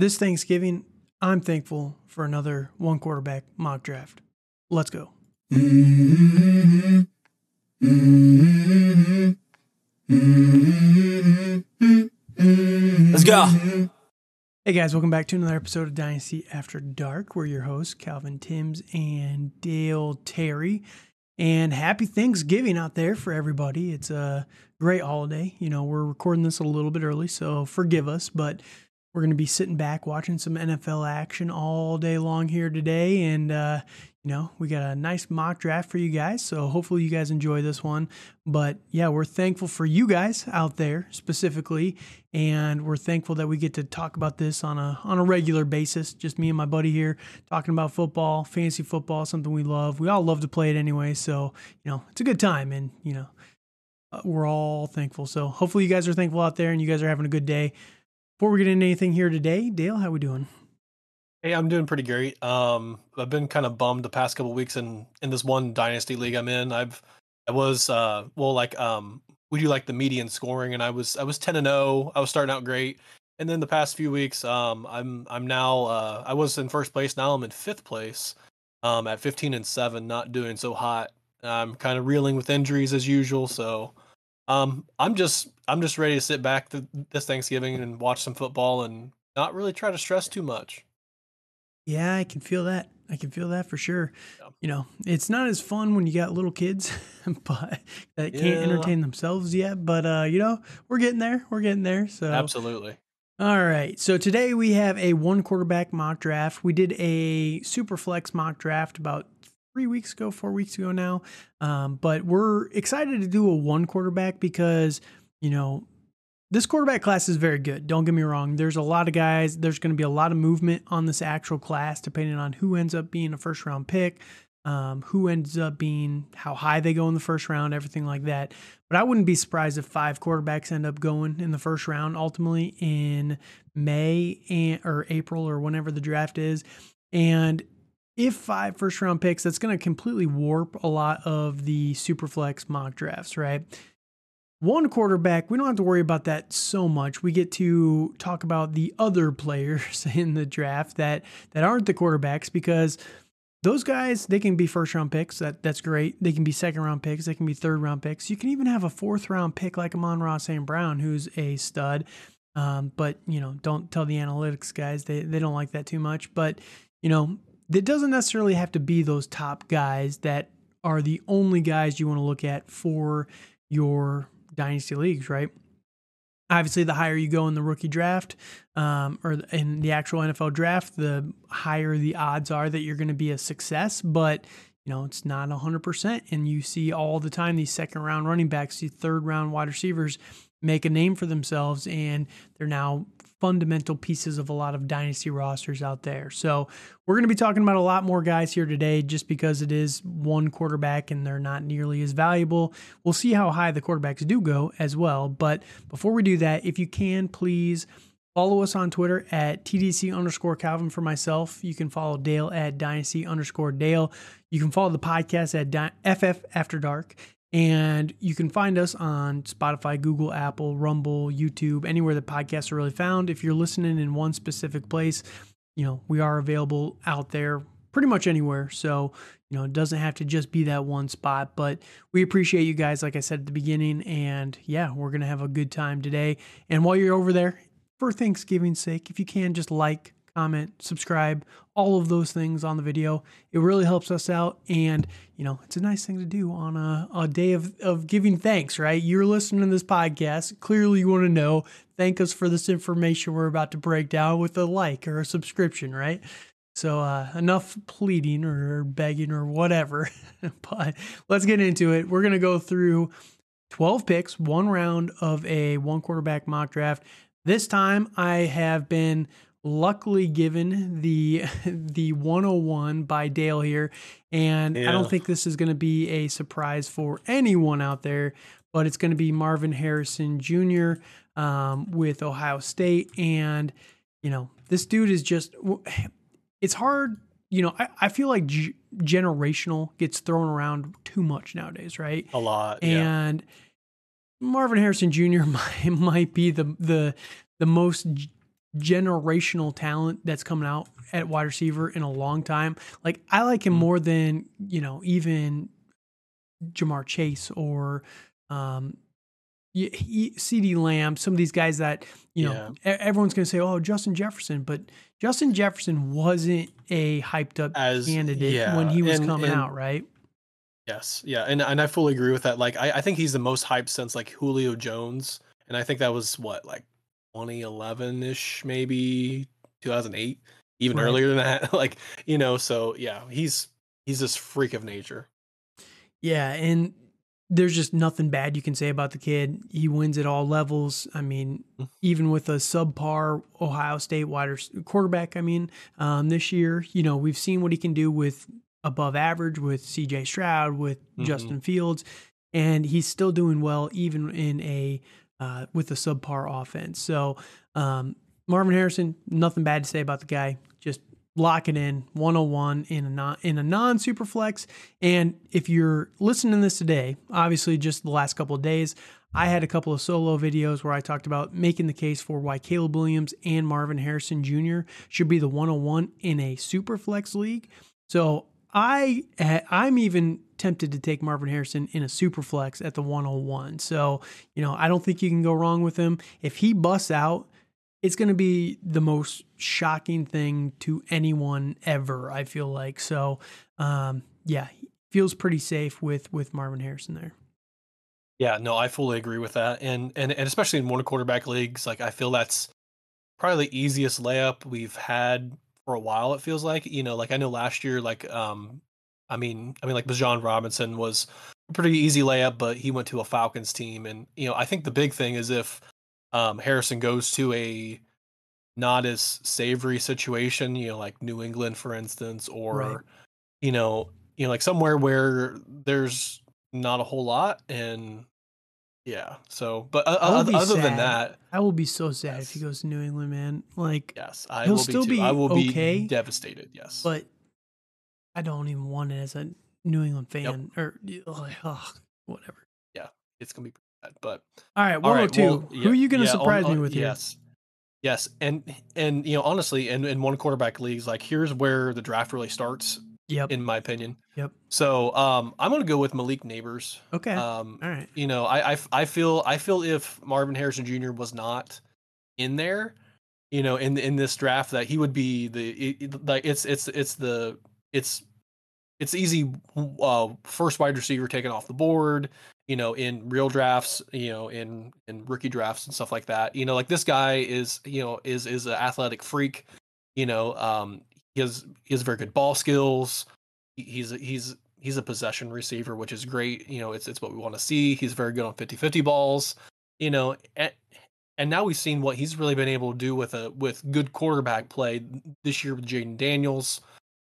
This Thanksgiving, I'm thankful for another one quarterback mock draft. Let's go. Let's go. Hey guys, welcome back to another episode of Dynasty After Dark. We're your hosts, Calvin Timms and Dale Terry. And happy Thanksgiving out there for everybody. It's a great holiday. You know, we're recording this a little bit early, so forgive us, but we're going to be sitting back watching some NFL action all day long here today. And, uh, you know, we got a nice mock draft for you guys. So hopefully you guys enjoy this one. But yeah, we're thankful for you guys out there specifically. And we're thankful that we get to talk about this on a on a regular basis. Just me and my buddy here talking about football, fantasy football, something we love. We all love to play it anyway. So, you know, it's a good time. And, you know, uh, we're all thankful. So hopefully you guys are thankful out there and you guys are having a good day. Before we get into anything here today, Dale, how we doing? Hey, I'm doing pretty great. Um, I've been kind of bummed the past couple weeks in in this one dynasty league I'm in. I've I was uh well like um we do like the median scoring and I was I was 10 and 0. I was starting out great. And then the past few weeks um I'm I'm now uh I was in first place. Now I'm in fifth place. Um at 15 and 7, not doing so hot. I'm kind of reeling with injuries as usual, so um, I'm just I'm just ready to sit back th- this Thanksgiving and watch some football and not really try to stress too much. Yeah, I can feel that. I can feel that for sure. Yeah. You know, it's not as fun when you got little kids, but that can't entertain themselves yet. But uh, you know, we're getting there. We're getting there. So absolutely. All right. So today we have a one quarterback mock draft. We did a super flex mock draft about three weeks ago, four weeks ago now. Um, but we're excited to do a one quarterback because, you know, this quarterback class is very good. Don't get me wrong. There's a lot of guys. There's going to be a lot of movement on this actual class, depending on who ends up being a first round pick, um, who ends up being, how high they go in the first round, everything like that. But I wouldn't be surprised if five quarterbacks end up going in the first round ultimately in May and, or April or whenever the draft is. And if five first round picks, that's going to completely warp a lot of the superflex mock drafts, right? One quarterback, we don't have to worry about that so much. We get to talk about the other players in the draft that that aren't the quarterbacks because those guys they can be first round picks. That that's great. They can be second round picks. They can be third round picks. You can even have a fourth round pick like Amon-Ra St. Brown, who's a stud. Um, but you know, don't tell the analytics guys they they don't like that too much. But you know, it doesn't necessarily have to be those top guys that are the only guys you want to look at for your dynasty leagues, right? Obviously, the higher you go in the rookie draft um, or in the actual NFL draft, the higher the odds are that you're going to be a success. But you know, it's not 100%. And you see all the time these second round running backs, these third round wide receivers make a name for themselves and they're now fundamental pieces of a lot of dynasty rosters out there. So we're going to be talking about a lot more guys here today just because it is one quarterback and they're not nearly as valuable. We'll see how high the quarterbacks do go as well. But before we do that, if you can, please follow us on Twitter at TDC underscore Calvin for myself. You can follow Dale at Dynasty underscore Dale. You can follow the podcast at FF After Dark. And you can find us on Spotify, Google, Apple, Rumble, YouTube, anywhere that podcasts are really found. If you're listening in one specific place, you know, we are available out there pretty much anywhere. So, you know, it doesn't have to just be that one spot, but we appreciate you guys, like I said at the beginning. And yeah, we're going to have a good time today. And while you're over there, for Thanksgiving's sake, if you can, just like, comment, subscribe, all of those things on the video. It really helps us out. And, you know, it's a nice thing to do on a, a day of, of giving thanks, right? You're listening to this podcast. Clearly, you want to know. Thank us for this information we're about to break down with a like or a subscription, right? So, uh, enough pleading or begging or whatever. but let's get into it. We're going to go through 12 picks, one round of a one quarterback mock draft. This time I have been luckily given the the 101 by Dale here and yeah. I don't think this is going to be a surprise for anyone out there but it's going to be Marvin Harrison Jr. Um, with Ohio State and you know this dude is just it's hard you know I, I feel like g- generational gets thrown around too much nowadays right a lot and yeah. Marvin Harrison Jr. might, might be the the the most generational talent that's coming out at wide receiver in a long time. Like I like him Mhm. more than you know even Ja'Marr Chase or um, CeeDee Lamb. Some of these guys that you know e- everyone's going to say, "Oh, Justin Jefferson," but Justin Jefferson wasn't a hyped up As candidate yeah, when he was and- coming and- out, right? Yes, yeah, and and I fully agree with that. Like, I, I think he's the most hyped since like Julio Jones, and I think that was what like 2011 ish, maybe 2008, even Right. earlier than that. like, you know, so yeah, he's he's this freak of nature. Yeah, and there's just nothing bad you can say about the kid. He wins at all levels. I mean, Mm. even with a subpar Ohio State wide quarterback, I mean, um, this year, you know, we've seen what he can do with above average with CJ Stroud, with Mhm. Justin Fields, and he's still doing well even in a uh, with a subpar offense. So um, Marvin Harrison, nothing bad to say about the guy. Just lock it in 101 in a non in a non super flex. And if you're listening to this today, obviously just the last couple of days, I had a couple of solo videos where I talked about making the case for why Caleb Williams and Marvin Harrison Jr. should be the 101 in a super flex league. So I I'm even tempted to take Marvin Harrison in a super flex at the 101. So, you know, I don't think you can go wrong with him. If he busts out, it's going to be the most shocking thing to anyone ever, I feel like. So, um, yeah, feels pretty safe with with Marvin Harrison there. Yeah, no, I fully agree with that, and and and especially in one quarterback leagues, like I feel that's probably the easiest layup we've had for a while. It feels like you know, like I know last year, like um, I mean, I mean, like Bijan Robinson was a pretty easy layup, but he went to a Falcons team, and you know, I think the big thing is if um Harrison goes to a not as savory situation, you know, like New England, for instance, or Right. you know, you know, like somewhere where there's not a whole lot, and yeah. So, but o- I would o- other than that, I will be so sad if he goes to New England, man. Like, yes, I He'll will still be. Be I will okay, be devastated. Yes, but I don't even want it as a New England fan or ugh, whatever. Yeah. It's gonna be pretty bad. But All right, all right, 102. well, Who are you going to yeah, on- surprise me on- with here? Yes, yes, and and you know, honestly, in in one quarterback leagues, like here's where the draft really starts, Yep. in my opinion. Yep. So, um, I'm gonna go with Malik Nabers. Okay. Um, All right. you know, I, I I feel I feel if Marvin Harrison Jr. was not in there, you know, in in this draft, that he would be the it, it- like it's it's it's the it's it's easy uh, first wide receiver taken off the board. You know, in real drafts, you know, in in rookie drafts and stuff like that. You know, like this guy is you know is is an athletic freak. You know, um, he has he has very good ball skills. He's he's he's a possession receiver, which is great. You know, it's it's what we want to see. He's very good on 50-50 balls. You know, and, and now we've seen what he's really been able to do with a with good quarterback play this year with Jayden Daniels.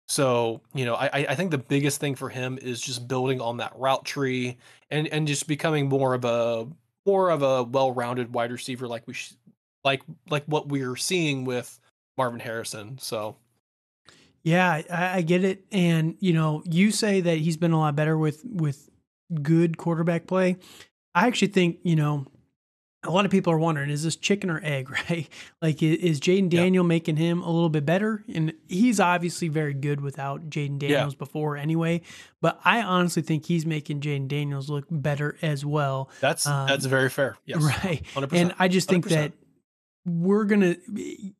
So you know, I I- think the biggest thing for him is just building on that route tree and and just becoming more of a more of a well-rounded wide receiver like we sh- like like what we're seeing with Marvin Harrison. So Yeah, I, I get it. And you know, you say that he's been a lot better with with good quarterback play. I actually think you know, a lot of people are wondering: is this chicken or egg? Right? Like, is Jayden Yeah. Daniel making him a little bit better? And he's obviously very good without Jayden Yeah. Daniels before, anyway. But I honestly think he's making Jayden Daniels look better as well. that's Um, that's very fair. Yes, Right. hundred And percent. I just think 100%. that we're gonna.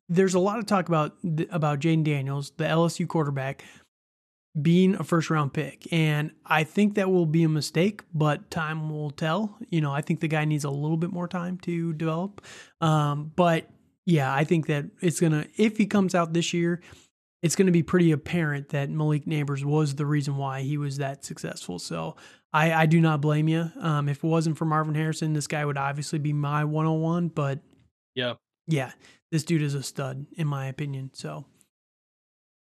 There's a lot of talk about about Jayden Daniels, the LSU quarterback, being a first round pick, and I think that will be a mistake, but time will tell. You know, I think the guy needs a little bit more time to develop. Um, but yeah, I think that it's gonna if he comes out this year. It's going to be pretty apparent that Malik Nabers was the reason why he was that successful. So I, I do not blame you. Um, if it wasn't for Marvin Harrison, this guy would obviously be my 101. But Yeah. yeah, this dude is a stud, in my opinion. So,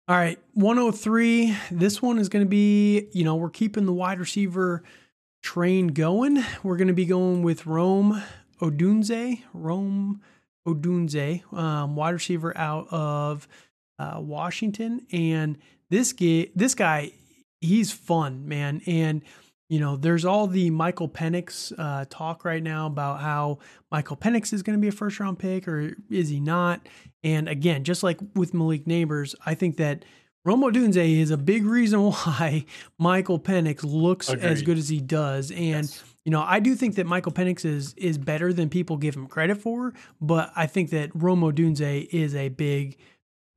all right, 103. This one is going to be, you know, we're keeping the wide receiver train going. We're going to be going with Rome Odunze, Rome Odunze, um, wide receiver out of uh, Washington. And this guy, this guy, he's fun, man. And you know, there's all the Michael Penix uh, talk right now about how Michael Penix is going to be a first round pick or is he not? And again, just like with Malik Nabers, I think that Rome Odunze is a big reason why Michael Penix looks Agreed. as good as he does. And yes. you know, I do think that Michael Penix is is better than people give him credit for, but I think that Rome Odunze is a big,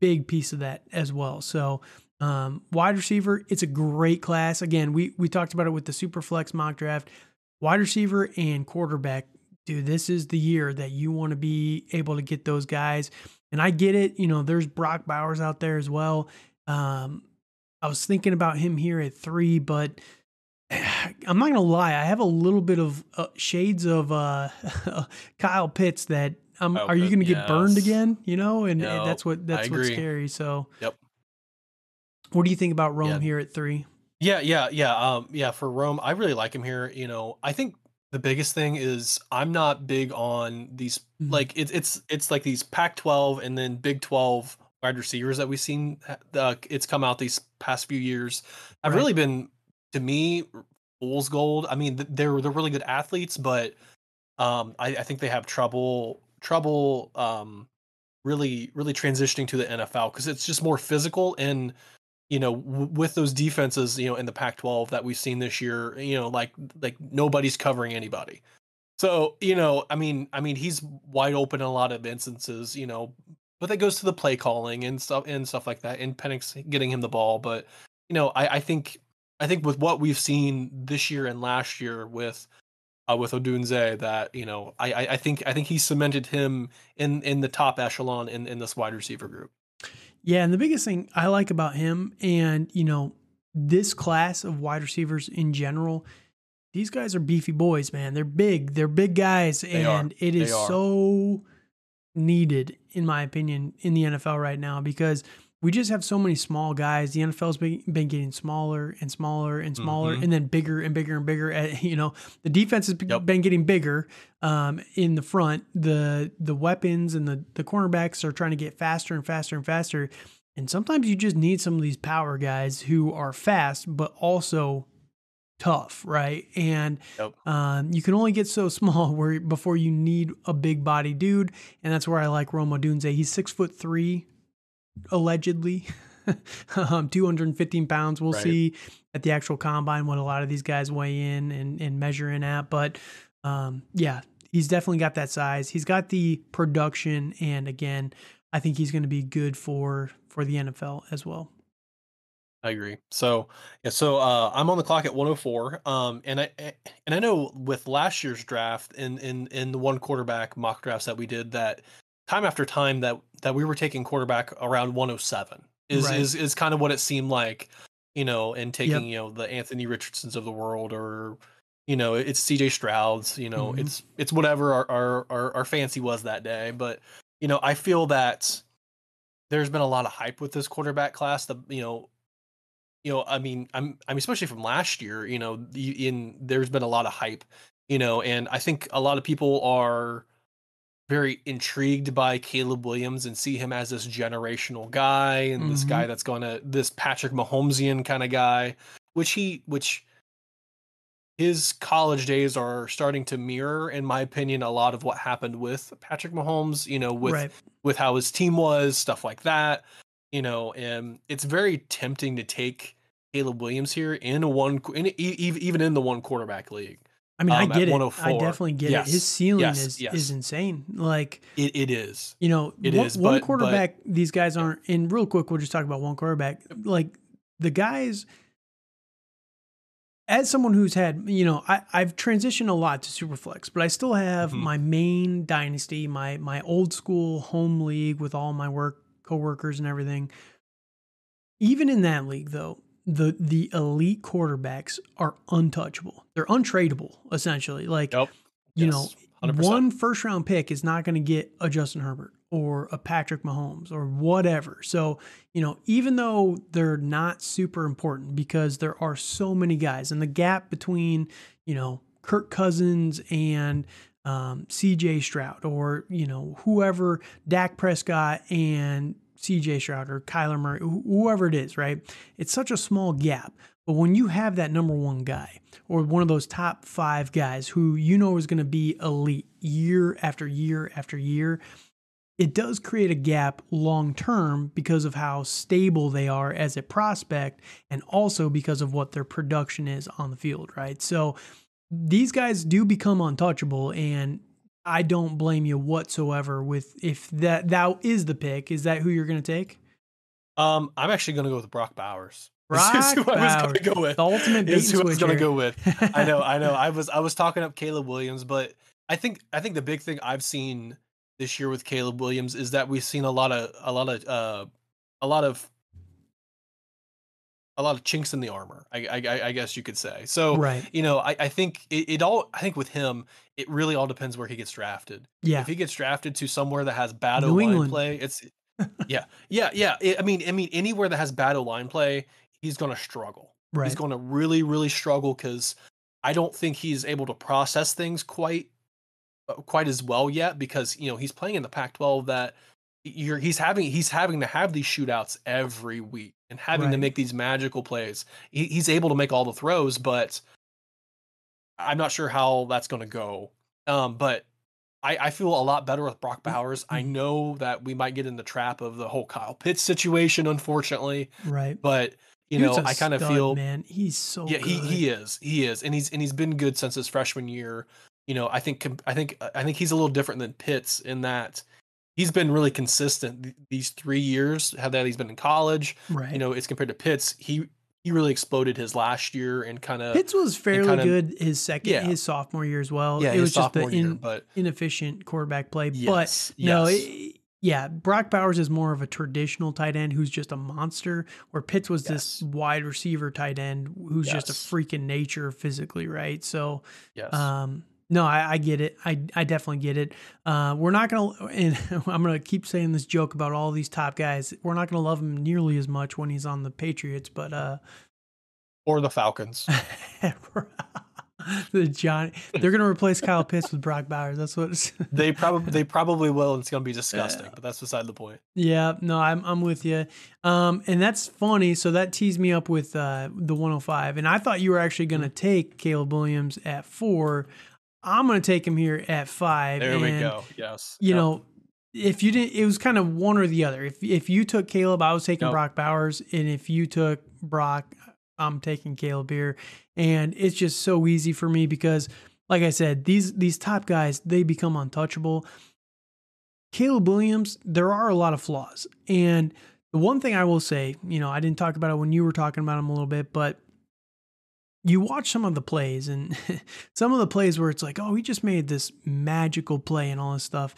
big piece of that as well. So um, wide receiver, it's a great class. Again, we we talked about it with the super flex mock draft. Wide receiver and quarterback, dude, this is the year that you want to be able to get those guys. And I get it, you know, there's Brock Bowers out there as well. Um, I was thinking about him here at three, but I'm not gonna lie, I have a little bit of uh, shades of uh, Kyle Pitts that um, are you going to get burned again? You know, and, no, and that's what that's what's scary. So, yep. What do you think about Rome yeah. here at three? Yeah, yeah, yeah. Um, yeah, for Rome, I really like him here. You know, I think the biggest thing is I'm not big on these mm-hmm. like it's it's it's like these Pac-12 and then Big 12 wide receivers that we've seen. Uh, it's come out these past few years. I've right. really been to me fool's gold. I mean, they're they're really good athletes, but um, I, I think they have trouble trouble um, really really transitioning to the NFL because it's just more physical and you know, w- with those defenses, you know, in the Pac-12 that we've seen this year, you know, like like nobody's covering anybody. So, you know, I mean, I mean, he's wide open in a lot of instances, you know, but that goes to the play calling and stuff and stuff like that, and Penix getting him the ball. But you know, I, I think I think with what we've seen this year and last year with uh, with Odunze, that you know, I, I think I think he cemented him in in the top echelon in in this wide receiver group. Yeah, and the biggest thing I like about him and, you know, this class of wide receivers in general, these guys are beefy boys, man. They're big. They're big guys they and are. it is so needed in my opinion in the NFL right now because we just have so many small guys. The NFL's been, been getting smaller and smaller and smaller, mm-hmm. and then bigger and bigger and bigger. At, you know, the defense has yep. been getting bigger um, in the front. The the weapons and the the cornerbacks are trying to get faster and faster and faster. And sometimes you just need some of these power guys who are fast, but also tough, right? And yep. um, you can only get so small where before you need a big body dude, and that's where I like Rome Odunze. He's six foot three, allegedly. um, 215 pounds. We'll right. see at the actual combine what a lot of these guys weigh in and, and measure in at. But um, yeah, he's definitely got that size. He's got the production. And again, I think he's going to be good for for the NFL as well. I agree. So yeah, so uh, I'm on the clock at 104. Um, and I and I know with last year's draft in in in the one quarterback mock drafts that we did that time after time that that we were taking quarterback around 107 is right. is is kind of what it seemed like, you know, and taking yep. you know the Anthony Richardsons of the world or you know it's CJ Stroud's, you know, mm-hmm. it's it's whatever our, our our our fancy was that day, but you know I feel that there's been a lot of hype with this quarterback class. The you know you know, I mean, I'm, I mean, especially from last year, you know, in there's been a lot of hype, you know, and I think a lot of people are very intrigued by Caleb Williams and see him as this generational guy and mm-hmm. this guy mm-hmm. that's going to this Patrick Mahomesian kind of guy, which he which his college days are starting to mirror, in my opinion, a lot of what happened with Patrick Mahomes. You know, with right. with how his team was, stuff like that. You know, and it's very tempting to take Caleb Williams here in a one, in, even in the one quarterback league. I mean, um, I get it. I oh definitely get yes. it. His ceiling yes. is yes. is insane. Like it, it is. You know, it one, is, one but, quarterback. But, these guys aren't. And real quick, we'll just talk about one quarterback. Like the guys. As someone who's had, you know, I, I've transitioned a lot to Superflex, but I still have mm-hmm. my main dynasty, my my old school home league with all my work coworkers and everything. Even in that league, though, the the elite quarterbacks are untouchable. They're untradeable, essentially. Like yep. you yes. know, 100%. one first round pick is not going to get a Justin Herbert or a Patrick Mahomes or whatever. So, you know, even though they're not super important because there are so many guys and the gap between, you know, Kirk Cousins and um, CJ Stroud or, you know, whoever, Dak Prescott and CJ Stroud or Kyler Murray, whoever it is, right? It's such a small gap. But when you have that number one guy or one of those top five guys who you know is going to be elite year after year after year, it does create a gap long term because of how stable they are as a prospect and also because of what their production is on the field, right? So these guys do become untouchable and I don't blame you whatsoever with if that that is the pick. Is that who you're going to take? Um, I'm actually going to go with Brock Bowers. Brock is who Bowers, I was going to go with. The ultimate is who I was going to go with. I know, I know. I was I was talking up Caleb Williams, but I think I think the big thing I've seen this year with Caleb Williams is that we've seen a lot of a lot of uh, a lot of a lot of chinks in the armor. I, I, I guess you could say. So right. you know, I, I think it, it, all. I think with him, it really all depends where he gets drafted. Yeah. If he gets drafted to somewhere that has bad New line England. play, it's yeah, yeah, yeah. It, I mean, I mean, anywhere that has bad line play, he's going to struggle. Right. He's going to really, really struggle because I don't think he's able to process things quite uh, quite as well yet because you know he's playing in the Pac-12 that you're he's having he's having to have these shootouts every week and having to make these magical plays. He, he's able to make all the throws, but I'm not sure how that's going to go. Um, but I, I feel a lot better with Brock Bowers. I Mm-hmm. know that we might get in the trap of the whole Kyle Pitts situation, unfortunately, Right. but you Dude's know I kind of feel man, he's so yeah, he good. he is. He is. And he's and he's been good since his freshman year. You know, I think I think I think he's a little different than Pitts in that he's been really consistent these 3 years had that he's been in college. right. You know, it's compared to Pitts, he he really exploded his last year and kind of Pitts was fairly kinda- good his second, Yeah. his sophomore year as well. yeah, it was just the year, in, but inefficient quarterback play. yes, but no, yes. it- yeah, Brock Bowers is more of a traditional tight end who's just a monster, where Pitts was this wide receiver tight end who's just a freaking nature physically, right? So, yes. um, no, I, I get it. I, I definitely get it. Uh, we're not gonna, and I'm gonna keep saying this joke about all these top guys. We're not gonna love him nearly as much when he's on the Patriots, but uh, or the Falcons. the John, they're gonna replace Kyle Pitts with Brock Bowers. That's what. They probably they probably will and it's going to be disgusting, but that's beside the point. Yeah, no, I'm I'm with you. Um, and that's funny. So that teased me up with uh, the 105, and I thought you were actually going to take Caleb Williams at four. I'm going to take him here at five. There we go. Yes. You Yep. know, if you didn't, it was kind of one or the other. If if you took Caleb, I was taking Yep. Brock Bowers, and if you took Brock, I'm taking Caleb here. And it's just so easy for me because, like I said, these these top guys they become untouchable. Caleb Williams, there are a lot of flaws, and the one thing I will say, you know, I didn't talk about it when you were talking about him a little bit, but you watch some of the plays and some of the plays where it's like, oh, he just made this magical play and all this stuff.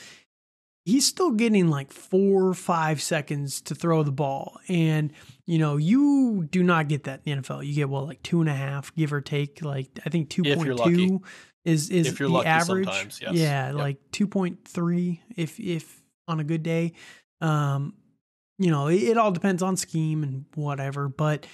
He's still getting like four or five seconds to throw the ball. And, you know, you do not get that in the NFL. You get, well, like two and a half, give or take. Like, I think 2.2 is, is If you're the lucky average. sometimes, yes. Yeah, Yep. like 2.3 if, if on a good day. Um, you know, it, it all depends on scheme and whatever, but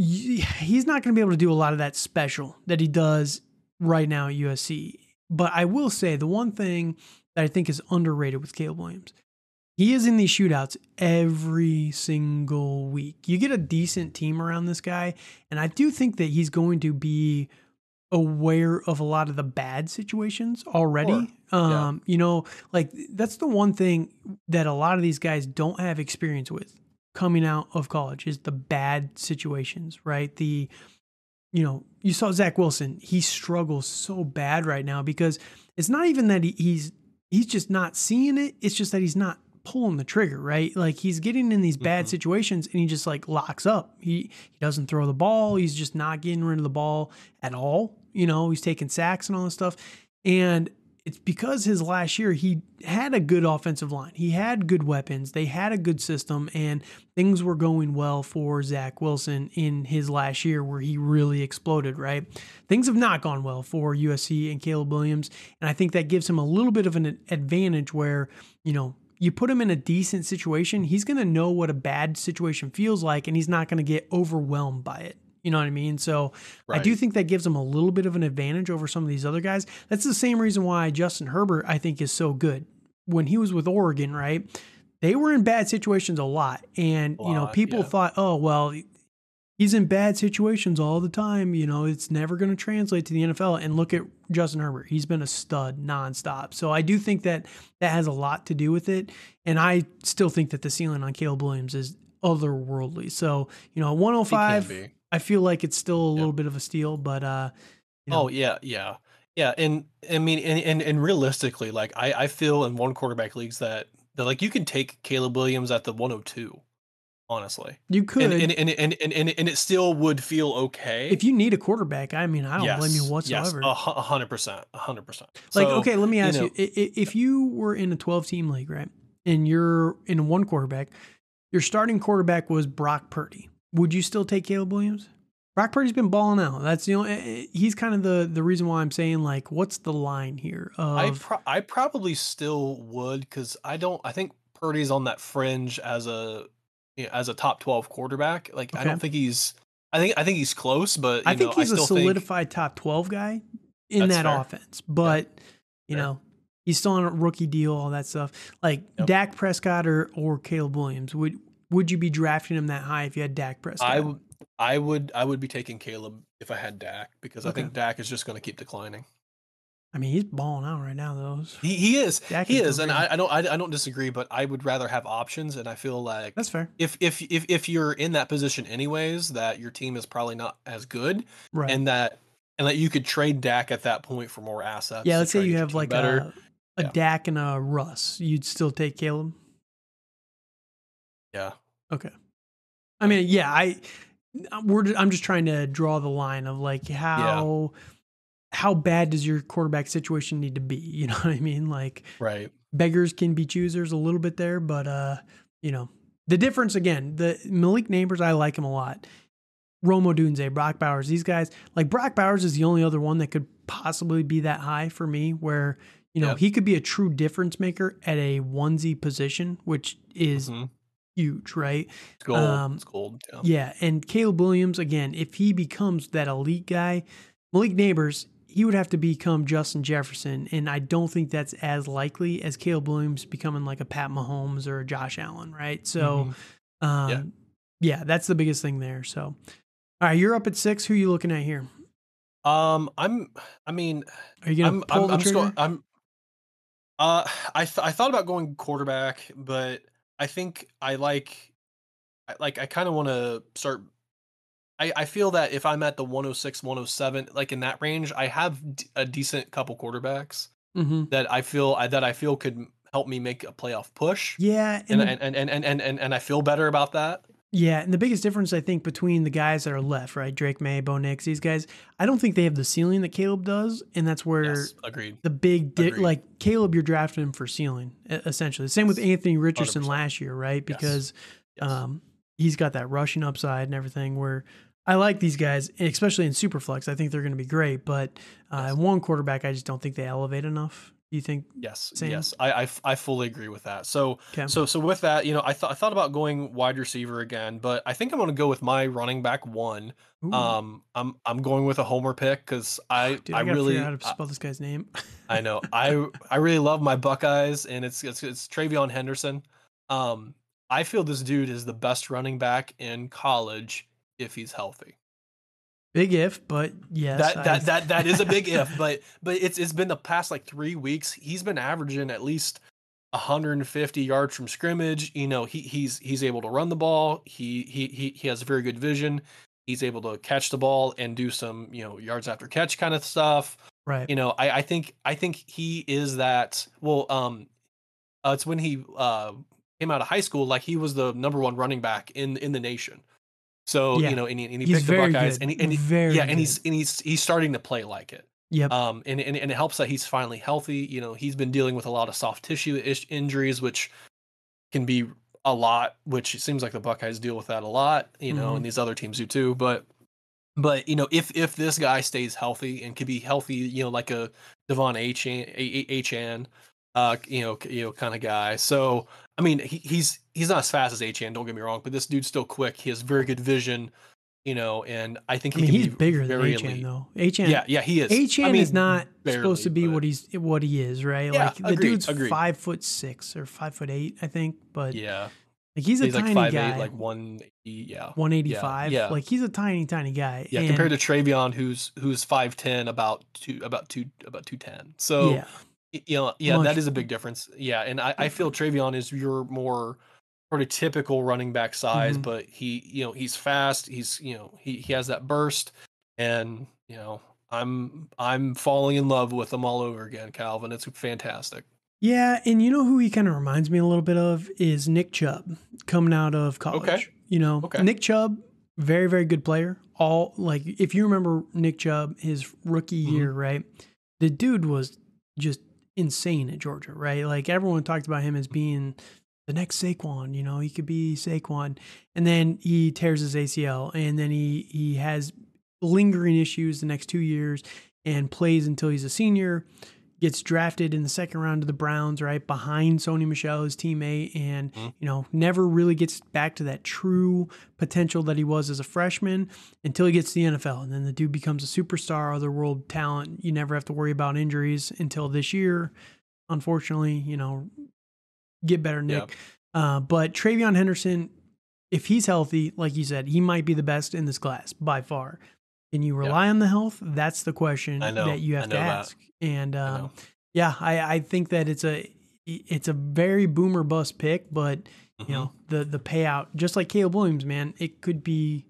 he's not going to be able to do a lot of that special that he does right now at USC. But I will say the one thing that I think is underrated with Caleb Williams, he is in these shootouts every single week. You get a decent team around this guy, and I do think that he's going to be aware of a lot of the bad situations already. Sure. Yeah. Um, you know, like that's the one thing that a lot of these guys don't have experience with coming out of college is the bad situations, right? The you know, you saw Zach Wilson. He struggles so bad right now because it's not even that he, he's he's just not seeing it. It's just that he's not pulling the trigger, right? Like he's getting in these bad Mhm. situations and he just like locks up. He he doesn't throw the ball. He's just not getting rid of the ball at all. You know, he's taking sacks and all this stuff. And it's because his last year he had a good offensive line. He had good weapons. They had a good system and things were going well for Zach Wilson in his last year where he really exploded, right? Things have not gone well for USC and Caleb Williams. And I think that gives him a little bit of an advantage where, you know, you put him in a decent situation, he's going to know what a bad situation feels like and he's not going to get overwhelmed by it. You know what I mean? So I do think that gives him a little bit of an advantage over some of these other guys. That's the same reason why Justin Herbert, I think, is so good. When he was with Oregon, right? they were in bad situations a lot. And, A you know, people yeah. thought, oh, well, he's in bad situations all the time. You know, it's never going to translate to the NFL. And look at Justin Herbert. He's been a stud nonstop. So I do think that that has a lot to do with it. And I still think that the ceiling on Caleb Williams is otherworldly. So, you know, at He can 105, be. I feel like it's still a Yeah. little bit of a steal, but, uh, you know, Oh yeah, yeah, yeah. And I mean, and and, and realistically, like I I feel in one quarterback leagues that that like you can take Caleb Williams at the 102, honestly, you could. and and and and and, and, and it still would feel okay. if you need a quarterback, I mean, I don't blame you whatsoever. Yes, a hundred percent, a hundred percent. Like, So, okay, let me ask you, know- i- if you were in a 12 team league, right, and you're in one quarterback, your starting quarterback was Brock Purdy, would you still take Caleb Williams? Brock Purdy's been balling out. That's the only, eh, eh, he's kind of the, the reason why I'm saying, like, what's the line here I pro- I probably still would because I don't. I think Purdy's on that fringe as a you know, as a top 12 quarterback. Like I don't think he's. I think I think he's close, but I think know, he's I a still think- solidified top 12 guy in That's that fair. offense, but, you Fair. know, he's still on a rookie deal, all that stuff. Like, Yep. Dak Prescott or, or Caleb Williams, would, would you be drafting him that high if you had Dak Prescott? I w- I would I would be taking Caleb if I had Dak because I think Dak is just going to keep declining. I mean, he's balling out right now, though. He he is Dak he is is, and I, I don't I, I don't disagree, but I would rather have options, and I feel like That's fair. if if if if you're in that position anyways, that your team is probably not as good, Right. and that and that you could trade Dak at that point for more assets. yeah, let's say you have like better. a, a Yeah. Dak and a Russ. You'd still take Caleb? yeah. Okay. I mean, yeah, I we're I'm just trying to draw the line of like how how bad does your quarterback situation need to be? You know what I mean? Like Right. beggars can be choosers a little bit there, but uh, you know, the difference again, the Malik Nabers, I like him a lot. Rome Odunze, Brock Bowers, these guys, like Brock Bowers is the only other one that could possibly be that high for me, where, you know, Yep. he could be a true difference maker at a onesie position, which is Mhm. Huge, right? It's gold. um, it's gold. Yeah. Yeah. And Caleb Williams, again, if he becomes that elite guy, Malik Nabers, he would have to become Justin Jefferson. And I don't think that's as likely as Caleb Williams becoming like a Pat Mahomes or a Josh Allen, right? So, Mhm. um, Yeah. yeah. that's the biggest thing there. So, all right, you're up at six. Who are you looking at here? Um, I'm. I mean, Are you going I'm. to pull I'm, the I'm just trigger? going. I'm. Uh, I th- I thought about going quarterback, but I think I like, I like I kind of want to start. I I feel that if I'm at the 106, 107, like in that range, I have d- a decent couple quarterbacks hmm that I feel I, that I feel could help me make a playoff push, Yeah. and And, and, and, and and and and I feel better about that. Yeah. And the biggest difference, I think, between the guys that are left, right? Drake Maye, Bo Nix, these guys, I don't think they have the ceiling that Caleb does. And that's where Yes, agreed. the big di- Agreed. like Caleb, you're drafting him for ceiling essentially. Same with Anthony Richardson 100%. last year, right? Because Yes. um, he's got that rushing upside and everything. Where I like these guys, especially in Superflex. I think they're going to be great, but uh, Yes. in one quarterback, I just don't think they elevate enough. You think? Yes, Same? yes, I fully agree with that. So Okay. so so with that, you know, I thought I thought about going wide receiver again, but I think I'm going to go with my running back one. Ooh. Um, I'm I'm going with a homer pick because I Dude, I, I, really how to I, spell this guy's name. I know I I really love my Buckeyes and it's it's it's TreVeyon Henderson. Um, I feel this dude is the best running back in college if he's healthy. Big if, but yes, that I- that that that is a big if, but but it's it's been the past like three weeks. He's been averaging at least 150 yards from scrimmage. You know, he he's he's able to run the ball. He he he he has very good vision. He's able to catch the ball and do some you know yards after catch kind of stuff. right. You know, I I think I think he is that. Well, um, uh, it's when he uh came out of high school. Like he was the number one running back in in the nation. So Yeah. you know, and he, and he He's picked the Buckeyes, good. and he, and he, very yeah, and he's and he's he's starting to play like it. yep. Um, and, and and it helps that he's finally healthy. You know, he's been dealing with a lot of soft tissue ish injuries, which can be a lot. Which it seems like the Buckeyes deal with that a lot. You know, Mhm. and these other teams do too. But but you know, if if this guy stays healthy and could be healthy, you know, like a Devon H H uh, you know, you know, kind of guy. So I mean, he, he's he's not as fast as Achane. Don't get me wrong, but this dude's still quick. He has very good vision. you know, and I think I mean, can he's be bigger than Achane elite. though. Achane, Yeah, yeah, he is. Achane I mean, is not supposed to be but- what he's what he is, right? Yeah, like the agreed, dude's agreed. five foot six or five foot eight, I think. But Yeah, like he's a he's like tiny five guy, eight, like one. Yeah, one eighty five. yeah. Like he's a tiny, tiny guy. yeah. and, Compared to TreVeyon, who's who's five ten, about two, about two, about two ten. So yeah, you know, yeah, Much that is a big difference. Yeah, and I, I feel TreVeyon is your more sort of typical running back size, Mhm. but he, you know, he's fast. He's, you know, he he has that burst, and you know, I'm I'm falling in love with him all over again, Calvin. It's fantastic. yeah. And you know who he kind of reminds me a little bit of is Nick Chubb coming out of college. You know, Okay. Nick Chubb, very, very good player. All like if you remember Nick Chubb, his rookie Mhm. year, right? The dude was just insane at Georgia, right? Like everyone talked about him as being the next Saquon, you know, he could be Saquon. And then he tears his ACL and then he he has lingering issues the next 2 years and plays until he's a senior, gets drafted in the second round to the Browns, right? Behind Sony Michel, his teammate and Mhm. you know, never really gets back to that true potential that he was as a freshman until he gets to the NFL. And then the dude becomes a superstar, otherworld talent. You never have to worry about injuries until this year. Unfortunately, you know, get better. Nick. Uh, but TreVeyon Henderson, if he's healthy, like you said, he might be the best in this class by far. Can you rely on the health? That's the question that you have to that. ask. And um, know. yeah, I, I think that it's a it's a very boomer bust pick, but you Mhm. know the the payout, just like Caleb Williams, man, it could be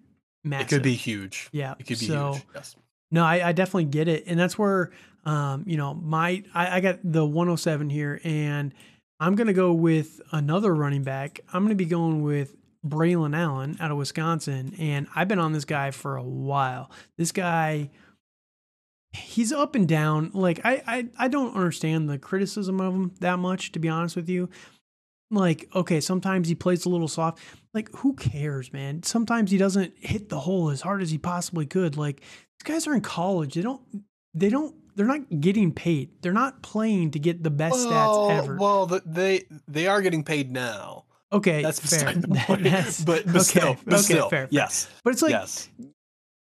massive. it could be huge. yeah. It could be so, huge. Yes. no, I, I definitely get it, and that's where, um, you know, my I, I got the 107 here, and I'm gonna go with another running back. I'm gonna be going with Braelon Allen out of Wisconsin, and I've been on this guy for a while. This guy, he's up and down. Like I I I don't understand the criticism of him that much, to be honest with you. Like, okay, sometimes he plays a little soft. Like, who cares, man? Sometimes he doesn't hit the hole as hard as he possibly could. Like, these guys are in college. They don't they don't they're not getting paid. They're not playing to get the best stats ever. Well, the, they they are getting paid now. okay, That's fair. the point. That's- but, but okay, still, but okay, still, fair, fair. yes, But it's like yes,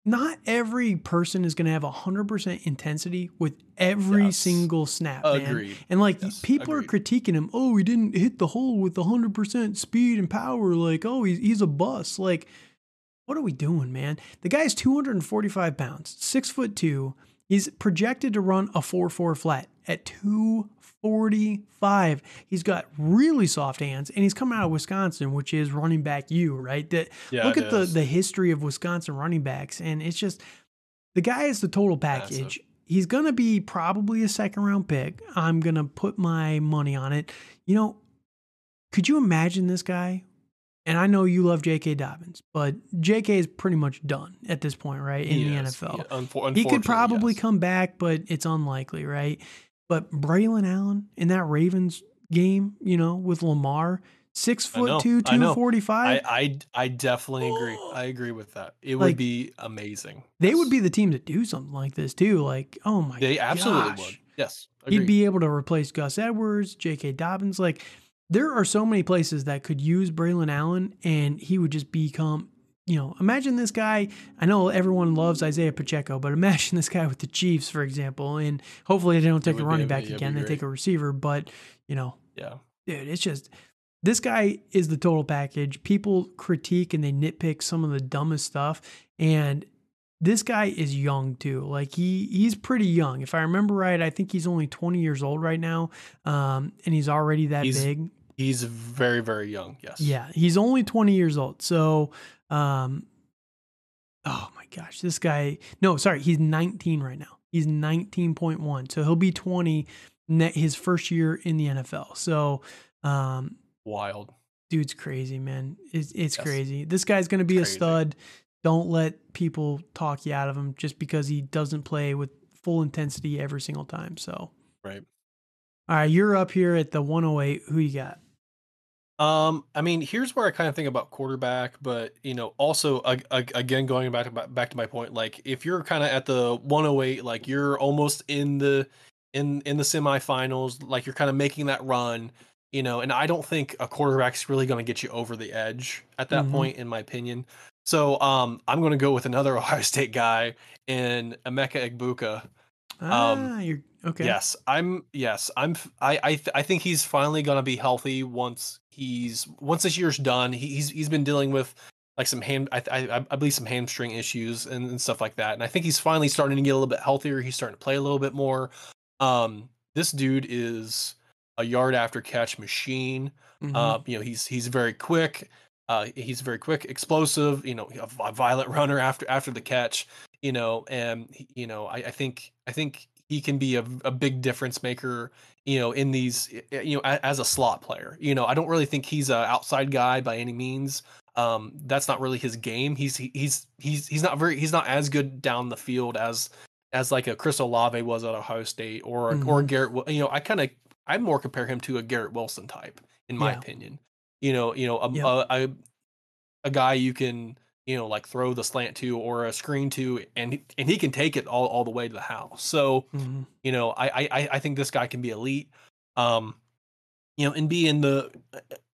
not every person is going to have 100% intensity with every Yes. single snap, man. agreed. And like Yes, people are critiquing him. Oh, he didn't hit the hole with 100% speed and power. Like, oh, he's, he's a bust. Like, what are we doing, man? The guy's 245 pounds, six foot two. He's projected to run a 4 4 flat at 245. He's got really soft hands, and he's coming out of Wisconsin, which is running back you, right? That Yeah, look at the is. the history of Wisconsin running backs, and it's just the guy is the total package. Massive. He's gonna be probably a second round pick. I'm gonna put my money on it. You know, could you imagine this guy? And I know you love J.K. Dobbins, but J.K. is pretty much done at this point, right? In He the. NFL. Yeah, unfor- He could probably yes. come back, but it's unlikely, right? But Braelon Allen in that Ravens game, you know, with Lamar, six foot two, two forty five. I, I I definitely agree. Oh. I agree with that. It Like, would be amazing. They Yes. would be the team to do something like this too. Like, oh my God. They absolutely gosh. would. Yes, He'd be able to replace Gus Edwards, J.K. Dobbins. Like, there are so many places that could use Braelon Allen, and he would just become. You know, imagine this guy. I know everyone loves Isaiah Pacheco, but imagine this guy with the Chiefs, for example. And hopefully they don't take a be running back again; they take a receiver. But you know, yeah. dude, it's just this guy is the total package. People critique and they nitpick some of the dumbest stuff, and this guy is young too. Like he he's pretty young. If I remember right, I think he's only 20 years old right now, um, and he's already that He's- big. He's very very young. Yes. Yeah, he's only 20 years old. So, um, oh my gosh, this guy. No, sorry, he's 19 right now. He's 19.1. So he'll be 20 ne- his first year in the NFL. So, um, Wild. dude's crazy, man. It's it's Yes. crazy. This guy's gonna be a stud. Don't let people talk you out of him just because he doesn't play with full intensity every single time. So, Right. all right, you're up here at the 108. Who you got? Um, I mean, here's where I kind of think about quarterback, but you know, also ag- ag- again going back to my, back to my point, like if you're kind of at the 108, like you're almost in the in in the semifinals, like you're kind of making that run, you know, and I don't think a quarterback's really going to get you over the edge at that Mhm. point, in my opinion. So um, I'm going to go with another Ohio State guy in Emeka Egbuka. Ah, um, you're okay. Yes, I'm. Yes, I'm. I I, th- I think he's finally going to be healthy once he's once this year's done. He, he's he's been dealing with like some hand I, I, I believe some hamstring issues and, and, stuff like that. And I think he's finally starting to get a little bit healthier. He's starting to play a little bit more. Um, this dude is a yard after catch machine. Mm-hmm. Uh, you know, he's he's very quick. Uh, he's very quick, explosive. You know, a, a, violent runner after after the catch. You know, and you know, I, I think I think he can be a, a big difference maker. You know, in these, you know, as, as a slot player. You know, I don't really think he's an outside guy by any means. Um, that's not really his game. He's he's he's he's not very he's not as good down the field as as like a Chris Olave was at Ohio State or mm-hmm. or Garrett. You know, I kind of I more compare him to a Garrett Wilson type in my yeah. opinion. You know, you know, a, yep. a, a, a guy you can you know like throw the slant to or a screen to, and and he can take it all all the way to the house. So mm-hmm. you know, I I I think this guy can be elite. Um, you know, and be in the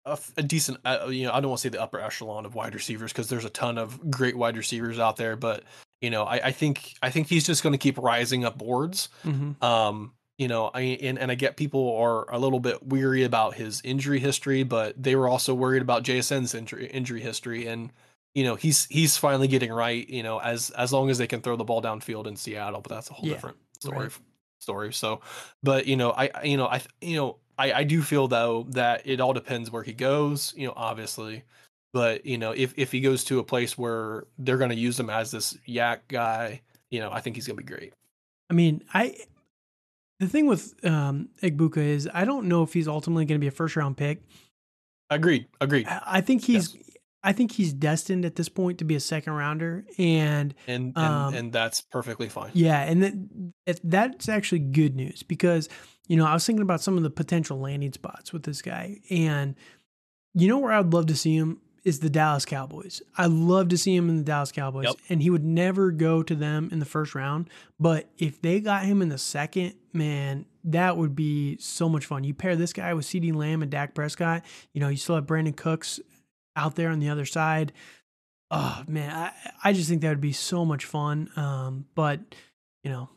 a, a decent, uh, you know, I don't want to say the upper echelon of wide receivers because there's a ton of great wide receivers out there, but you know, I, I think I think he's just going to keep rising up boards. Mm-hmm. Um, you know, I and, and I get people are a little bit weary about his injury history, but they were also worried about JSN's injury injury history, and you know, he's he's finally getting right. You know, as as long as they can throw the ball downfield in Seattle, but that's a whole yeah, different story. Right. Story. So, but you know, I you know I you know I, I do feel though that it all depends where he goes, you know, obviously. But, you know, if, if he goes to a place where they're gonna use him as this YAC guy, you know, I think he's gonna be great. I mean, I the thing with um Egbuka is I don't know if he's ultimately gonna be a first round pick. Agreed. Agreed. I, I think he's yes. I think he's destined at this point to be a second rounder, and and and, um, and that's perfectly fine. Yeah, and that, that's actually good news because you know, I was thinking about some of the potential landing spots with this guy. And you know where I'd love to see him is the Dallas Cowboys. I love to see him in the Dallas Cowboys. Yep. And he would never go to them in the first round. But if they got him in the second, man, that would be so much fun. You pair this guy with CeeDee Lamb and Dak Prescott. You know, you still have Brandin Cooks out there on the other side. Oh man, I, I just think that would be so much fun. Um, but you know,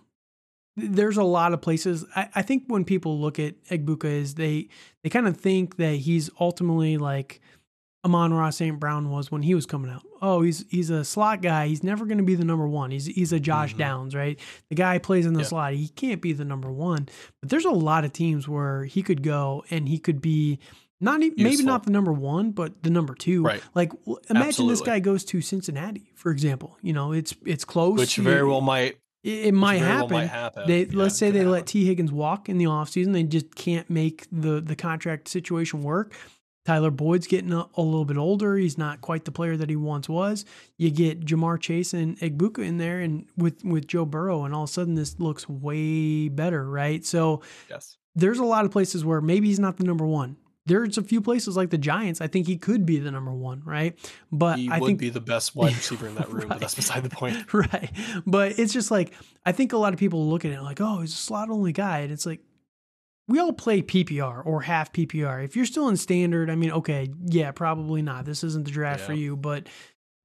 there's a lot of places. I, I think when people look at Egbuka is they they kind of think that he's ultimately like Amon-Ra St. Brown was when he was coming out. Oh, he's he's a slot guy. He's never going to be the number one. He's he's a Josh mm-hmm. Downs, right? The guy plays in the yep. slot. He can't be the number one. But there's a lot of teams where he could go and he could be not even, maybe not the number one, but the number two. Right. Like imagine Absolutely. this guy goes to Cincinnati, for example. You know, it's it's close. Which very well might it, might happen. Well might happen. They yeah, let's say they happen. let Tee Higgins walk in the offseason. They just can't make the the contract situation work. Tyler Boyd's getting a, a, little bit older. He's not quite the player that he once was. You get Ja'Marr Chase and Egbuka in there, and with with Joe Burrow, and all of a sudden this looks way better, right? So yes, there's a lot of places where maybe he's not the number one there's a few places like the Giants. I think he could be the number one, right? But he I would think be the best wide receiver in that room. right. But that's beside the point, right? But it's just like I think a lot of people look at it like, oh, he's a slot only guy, and it's like we all play PPR or half PPR. If you're still in standard, I mean, okay, yeah, probably not. This isn't the draft yeah. for you, but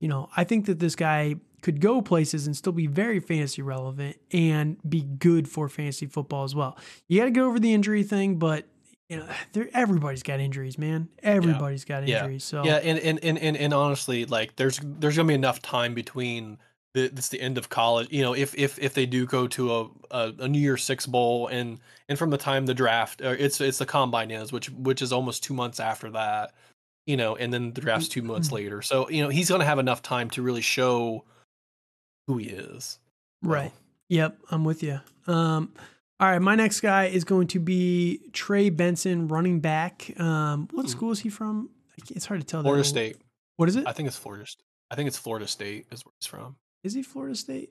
you know, I think that this guy could go places and still be very fantasy relevant and be good for fantasy football as well. You got to get over the injury thing, but you know, everybody's got injuries, man. Everybody's yeah. got injuries. Yeah. So yeah, and, and and and and honestly, like there's there's gonna be enough time between the this the end of college. You know, if if if they do go to a a, a New Year's Six bowl and and from the time the draft, uh, it's it's the combine is, which which is almost two months after that. You know, and then the draft's two months mm-hmm. later. So you know, he's gonna have enough time to really show who he is. Right. Yep, I'm with you. Um, all right, my next guy is going to be Trey Benson, running back. Um, what hmm. school is he from? It's hard to tell. Florida State. What is it? I think it's Florida. State. I think it's Florida State is where he's from. Is he Florida State?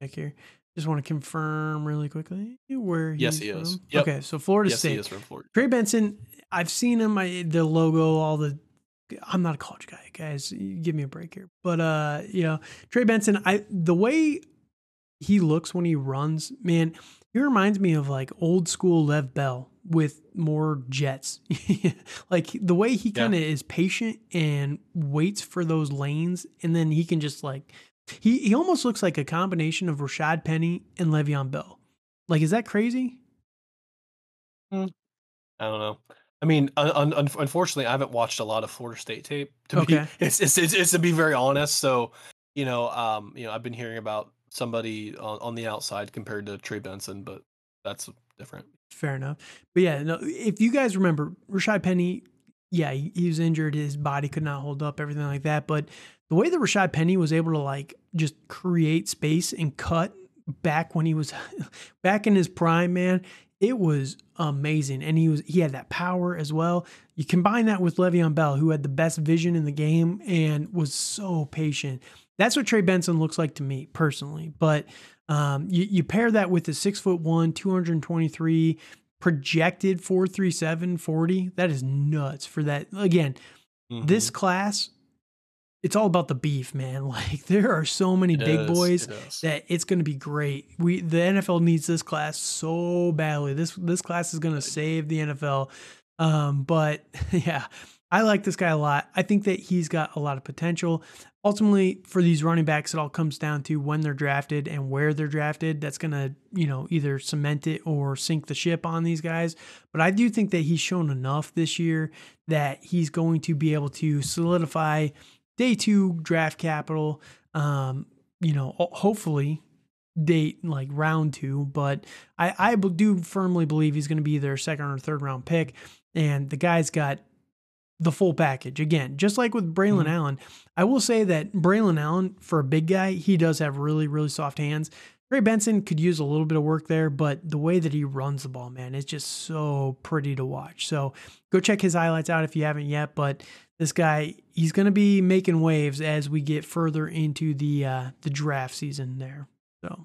Check here. Just want to confirm really quickly where. Yes, he from. is. Yep. Okay, so Florida yes, State. Yes, he is from Florida. Trey Benson. I've seen him. I, the logo, all the. I'm not a college guy, guys. Give me a break here. But uh, you know, Trey Benson. I the way he looks when he runs, man he reminds me of like old school Lev Bell. with more jets. like the way he kind of yeah. is patient and waits for those lanes, and then he can just like he he almost looks like a combination of Rashad Penny and Le'Veon Bell. Like, is that crazy? Hmm. I don't know. I mean, un- un- unfortunately, I haven't watched a lot of Florida State tape. To okay. be, it's, it's, it's, it's to be very honest. So, you know, um, you know, I've been hearing about somebody on, on the outside compared to Trey Benson, but that's different. Fair enough. But yeah, no, if you guys remember, Rashad Penny, yeah, he, he was injured. His body could not hold up, everything like that. But the way that Rashad Penny was able to like just create space and cut back when he was back in his prime, man, it was amazing. And he was he had that power as well. You combine that with Le'Veon Bell, who had the best vision in the game and was so patient. That's what Trey Benson looks like to me personally. But um, you, you pair that with the six foot one, 223 projected 437 40. That is nuts for that. Again, mm-hmm. this class it's all about the beef, man. Like there are so many it big is, boys it that it's going to be great. We the NFL needs this class so badly. This this class is going to save the NFL. Um, but yeah, I like this guy a lot. I think that he's got a lot of potential. Ultimately, for these running backs, it all comes down to when they're drafted and where they're drafted. That's going to, you know, either cement it or sink the ship on these guys. But I do think that he's shown enough this year that he's going to be able to solidify day two draft capital. Um, you know, hopefully date like round two, but I, I do firmly believe he's going to be their second or third round pick. And the guy's got the full package. Again, just like with Braelon mm-hmm. Allen, I will say that Braelon Allen, for a big guy, he does have really, really soft hands. Trey Benson could use a little bit of work there, but the way that he runs the ball, man, is just so pretty to watch. So go check his highlights out if you haven't yet. But this guy, he's going to be making waves as we get further into the uh, the draft season there. So.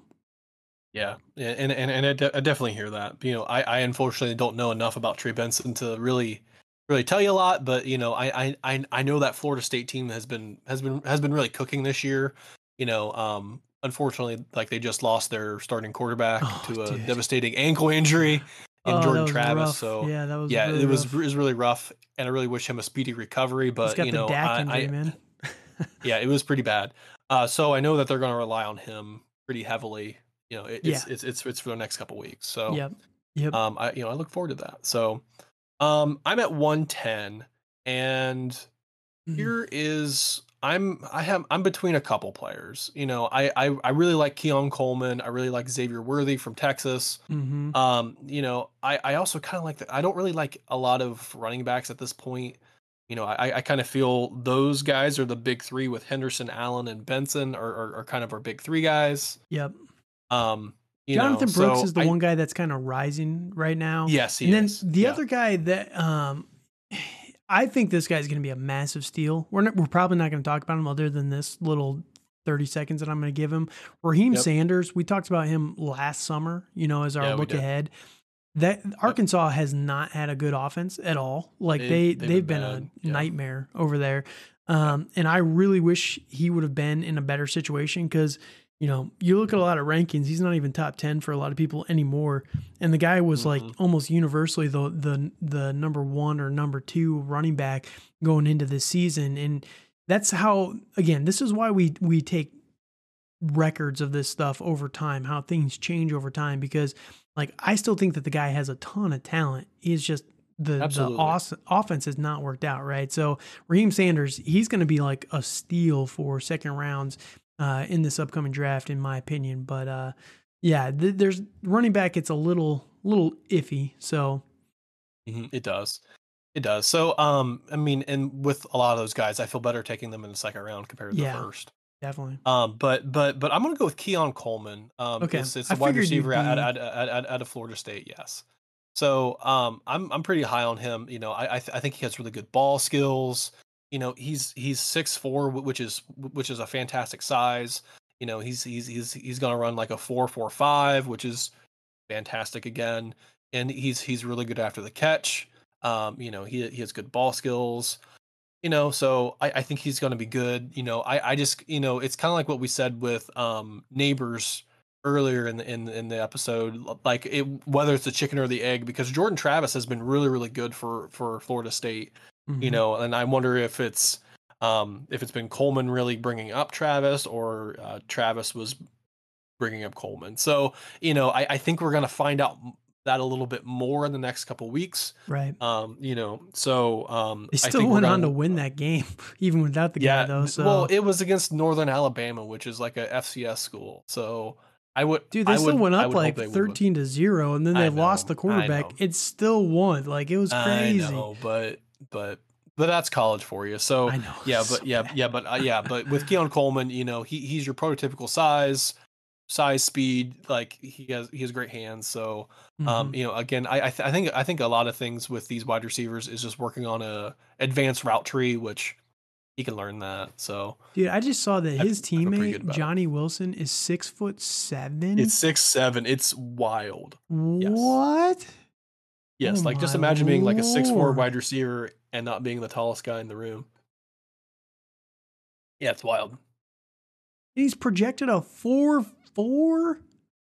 Yeah, and and and I, de- I definitely hear that. You know, I, I unfortunately don't know enough about Trey Benson to really really tell you a lot, but you know, I I I know that Florida State team has been has been has been really cooking this year. You know, um, unfortunately, like they just lost their starting quarterback oh, to a dude. devastating ankle injury in oh, Jordan Travis. Rough. So yeah, that was yeah, really it was rough. it was really rough, and I really wish him a speedy recovery. But you know, I, injury, I, yeah, it was pretty bad. Uh, so I know that they're going to rely on him pretty heavily. You know, it, it's, yeah. it's it's it's for the next couple weeks. So yep, yep. Um, I you know I look forward to that. So, um, I'm at 110, and mm. here is I'm I have I'm between a couple players. You know, I I, I really like Keon Coleman. I really like Xavier Worthy from Texas. Mm-hmm. Um, you know, I I also kind of like that. I don't really like a lot of running backs at this point. You know, I I kind of feel those guys are the big three with Henderson, Allen, and Benson are are, are kind of our big three guys. Yep. Um, Jonathan know, Brooks so is the I, one guy that's kind of rising right now. Yes, and is. then the yeah. other guy that um I think this guy's going to be a massive steal. We're not, we're probably not going to talk about him other than this little 30 seconds that I'm going to give him. Raheem yep. Sanders, we talked about him last summer, you know, as our yeah, look ahead. That Arkansas yep. has not had a good offense at all. Like they, they they've, they've been, been a nightmare over there. Um, and I really wish he would have been in a better situation because you know, you look at a lot of rankings, he's not even top 10 for a lot of people anymore. And the guy was mm-hmm. like almost universally the the the number 1 or number 2 running back going into this season and that's how again, this is why we we take records of this stuff over time, how things change over time because like I still think that the guy has a ton of talent. He's just the, Absolutely. the os- offense has not worked out, right? So Raheem Sanders, he's going to be like a steal for second rounds uh, in this upcoming draft, in my opinion. But uh, yeah, th- there's running back. It's a little little iffy. So mm-hmm. it does. It does. So, um, I mean, and with a lot of those guys, I feel better taking them in the second round compared to yeah, the first. Definitely. Um, but but but I'm gonna go with Keon Coleman. Um, okay. It's, it's a wide receiver out, at, at, at, at, at, Florida State. Yes. So um, I'm I'm pretty high on him. You know, I I, th- I think he has really good ball skills you know he's he's six four which is which is a fantastic size. You know he's he's he's he's going to run like a four four five which is fantastic again. And he's he's really good after the catch. Um you know he he has good ball skills. You know so i i think he's going to be good. You know i i just you know it's kind of like what we said with um Nabers earlier in the in, in the episode, like it, whether it's the chicken or the egg, because Jordan Travis has been really really good for for Florida State, mm-hmm. you know, and I wonder if it's um, if it's been Coleman really bringing up Travis or uh, Travis was bringing up Coleman. So you know, I, I think we're gonna find out that a little bit more in the next couple weeks. Right. Um, you know, so um they still went on to win that game, even without the yeah, guy though. So well, it was against Northern Alabama, which is like a FCS school. So I would Dude, they I still would, went up like thirteen to zero and then they lost the quarterback. It still won. Like it was crazy. I know, but but but that's college for you. So yeah, but so yeah, bad. yeah, but uh, yeah, but with Keon Coleman, you know, he he's your prototypical size, size, speed. Like he has he has great hands. So um, mm-hmm. um, you know, again, I I, th- I, think I think a lot of things with these wide receivers is just working on a advanced route tree, which he can learn that. So dude, I just saw that his I, teammate Johnny it. Wilson is six foot seven. It's six seven. It's wild. What? Yes. Yes, oh like just imagine being like a six four wide receiver and not being the tallest guy in the room. Yeah, it's wild. He's projected a four four.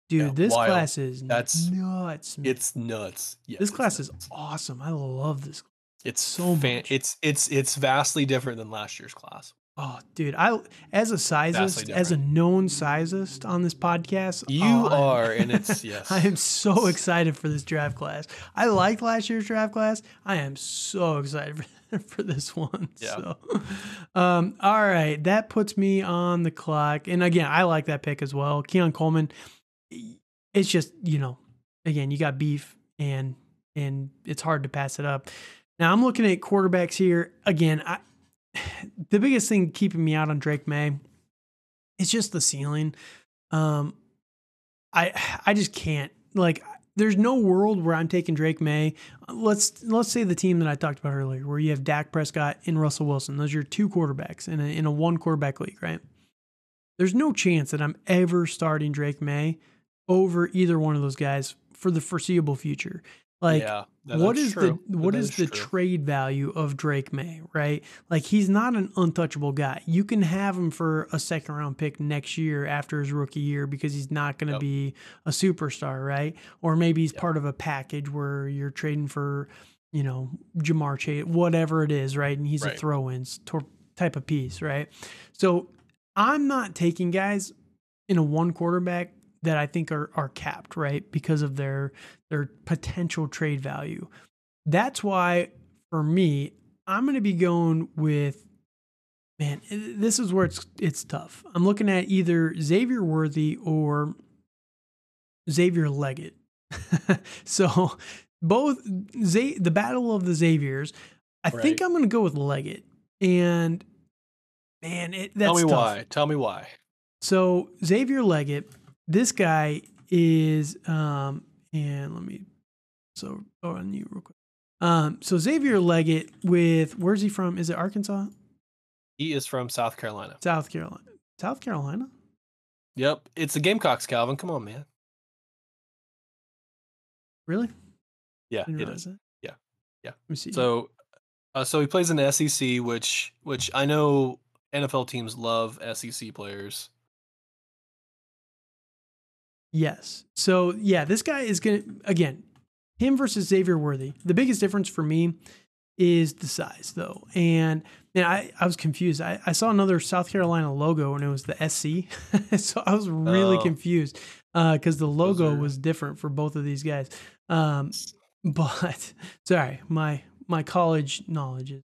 Dude, yeah, this wild. class is that's nuts. Man. It's nuts. Yeah, this class nuts. is awesome. I love this. It's so fan- it's it's it's vastly different than last year's class. Oh, dude! I as a sizist, as a known sizist on this podcast, you oh, are, and it's yes. I am so excited for this draft class. I liked last year's draft class. I am so excited for, for this one. Yeah. So, um, all right, that puts me on the clock. And again, I like that pick as well. Keon Coleman. It's just you know, again, you got beef, and and it's hard to pass it up. Now I'm looking at quarterbacks here. Again, I the biggest thing keeping me out on Drake Maye is just the ceiling. Um, I I just can't like. There's no world where I'm taking Drake Maye. Let's let's say the team that I talked about earlier, where you have Dak Prescott and Russell Wilson. Those are your two quarterbacks in a in a one quarterback league, right? There's no chance that I'm ever starting Drake Maye over either one of those guys for the foreseeable future. Like, yeah, what is true. the what is, is the true. trade value of Drake Maye, right? Like, he's not an untouchable guy. You can have him for a second round pick next year after his rookie year because he's not going to yep. be a superstar, right? Or maybe he's yep. part of a package where you're trading for, you know, Ja'Marr Chase, whatever it is, right? And he's right. a throw-in type of piece, right? So I'm not taking guys in a one quarterback that I think are are capped, right? Because of their their potential trade value. That's why for me, I'm going to be going with man, this is where it's it's tough. I'm looking at either Xavier Worthy or Xavier Legette. so both Z- the battle of the Xaviers, I right. think I'm going to go with Legette. And man, it that's Tell me tough. why. Tell me why. So Xavier Legette this guy is um and let me so oh, on you real quick. Um so Xavier Legette with where's he from? Is it Arkansas? He is from South Carolina. South Carolina. South Carolina? Yep. It's the Gamecocks, Calvin. Come on, man. Really? Yeah, it is. It. Yeah. Yeah. Let me see. So uh, so he plays in the SEC, which which I know NFL teams love SEC players. Yes. So yeah, this guy is gonna again, him versus Xavier Worthy. The biggest difference for me is the size though. And man, I, I was confused. I, I saw another South Carolina logo and it was the SC. so I was really oh. confused because uh, the logo are... was different for both of these guys. Um, but sorry, my my college knowledge is,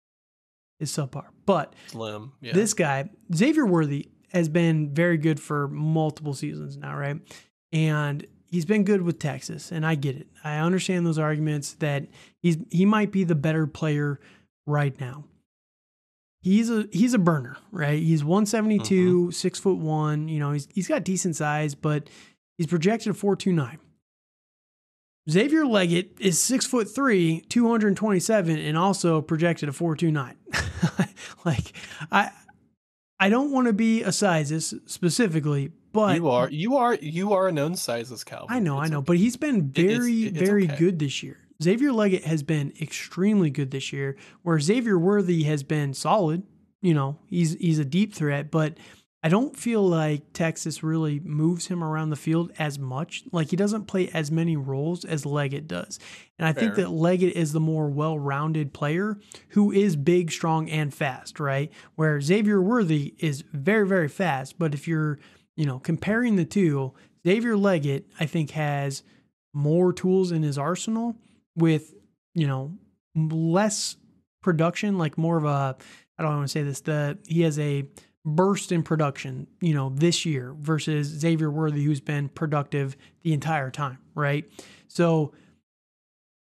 is subpar. But Slim, yeah. this guy, Xavier Worthy, has been very good for multiple seasons now, right? And he's been good with Texas, and I get it. I understand those arguments that he's he might be the better player right now. He's a he's a burner, right? He's 172, mm-hmm. six foot one. You know, he's he's got decent size, but he's projected a 429. Xavier Legette is six foot three, 227, and also projected a 429. like I I don't want to be a sizist specifically, but you are you are you are a known sizist, Calvin. I know, it's I know, but he's been very it's, it's very okay. good this year. Xavier Legette has been extremely good this year, where Xavier Worthy has been solid. You know, he's he's a deep threat, but I don't feel like Texas really moves him around the field as much. Like he doesn't play as many roles as Legette does. And I Fair. think that Legette is the more well rounded player who is big, strong, and fast, right? Where Xavier Worthy is very, very fast. But if you're, you know, comparing the two, Xavier Legette, I think, has more tools in his arsenal with, you know, less production, like more of a, I don't want to say this, the he has a burst in production, you know, this year versus Xavier Worthy, who's been productive the entire time, right? So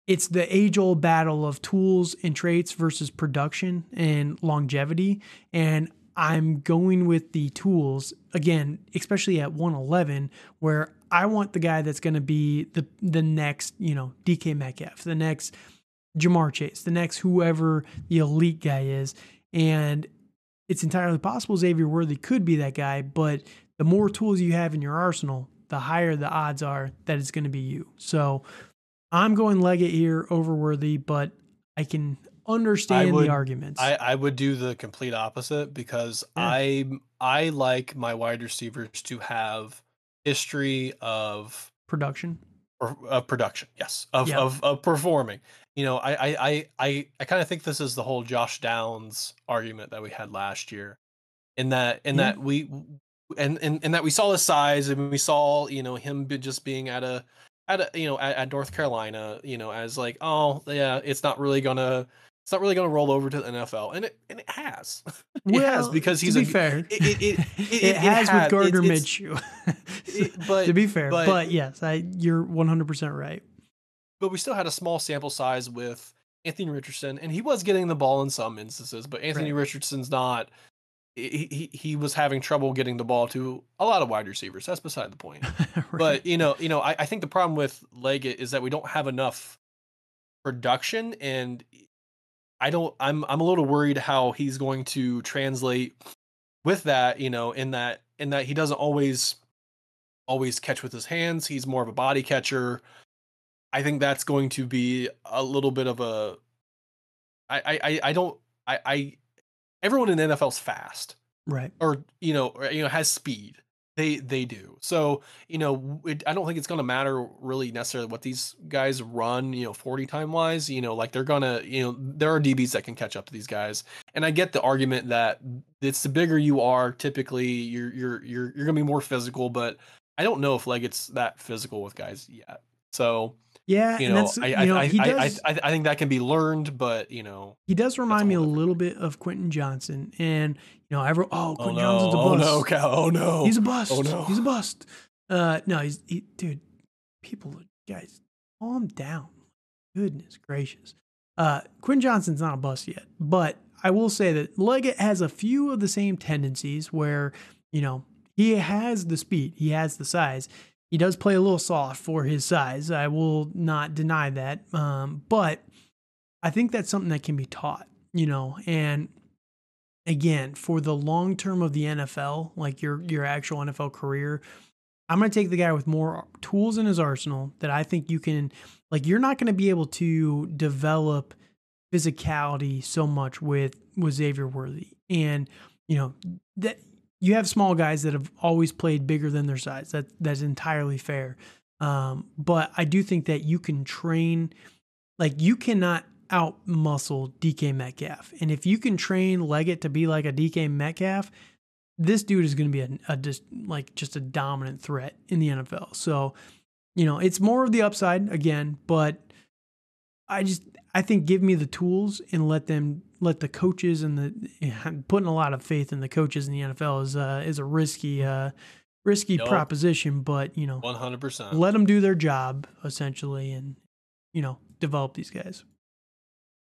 it's the age old battle of tools and traits versus production and longevity. And I'm going with the tools again, especially at 111, where I want the guy that's going to be the the next, you know, DK Metcalf, the next Ja'Marr Chase, the next whoever the elite guy is. And it's entirely possible Xavier Worthy could be that guy, but the more tools you have in your arsenal, the higher the odds are that it's going to be you. So I'm going Legette here over Worthy, but I can understand would, the arguments. I, I would do the complete opposite because yeah. I I like my wide receivers to have history of production. Or, of production, yes, of, yep. of of performing you know, I I I I, kind of think this is the whole Josh Downs argument that we had last year, in that in yeah. that we and, and and that we saw the size and we saw you know him just being at a at a you know at, at North Carolina you know as like oh yeah it's not really gonna it's not really going to roll over to the NFL, and it and it has. it well, has because he's to be a, fair. It, it, it, it, has with Gardner Minshew. but to be fair, but, but yes, I you're 100 percent right but we still had a small sample size with Anthony Richardson, and he was getting the ball in some instances, but Anthony right. Richardson's not. He, he he was having trouble getting the ball to a lot of wide receivers. That's beside the point. right. But you know, you know, I, I think the problem with Legette is that we don't have enough production, and I don't. I'm I'm a little worried how he's going to translate with that. You know, in that in that he doesn't always always catch with his hands. He's more of a body catcher. I think that's going to be a little bit of a. I I I don't I I everyone in the NFL's fast, right? Or you know or, you know has speed. They they do. So you know it, I don't think it's going to matter really necessarily what these guys run. You know, forty time wise. You know, like they're gonna you know there are DBs that can catch up to these guys. And I get the argument that it's the bigger you are, typically you're you're you're you're gonna be more physical. But I don't know if Legette's that physical with guys yet. So yeah, you know, I, you know, I, does, I, I, I, think that can be learned, but you know, he does remind me a little bit of Quentin Johnston, and you know, every oh, Quentin oh, no. Johnson's a bust. Oh no, Cal. oh no, he's a bust. Oh no, he's a bust. Uh, no, he's he, dude. People, guys, calm down. Goodness gracious. Uh, Quinn Johnson's not a bust yet, but I will say that Legette has a few of the same tendencies where you know he has the speed, he has the size he does play a little soft for his size. I will not deny that. Um, but I think that's something that can be taught, you know, and again, for the long term of the NFL, like your your actual NFL career, I'm going to take the guy with more tools in his arsenal that I think you can like you're not going to be able to develop physicality so much with with Xavier Worthy. And you know, that you have small guys that have always played bigger than their size. That that's entirely fair. Um, but I do think that you can train, like you cannot out muscle DK Metcalf, and if you can train Legette to be like a DK Metcalf, this dude is going to be a, a just like just a dominant threat in the NFL. So, you know, it's more of the upside again, but I just I think give me the tools and let them let the coaches and the putting a lot of faith in the coaches in the NFL is uh, is a risky uh, risky nope. proposition. But you know, one hundred percent, let them do their job essentially, and you know, develop these guys.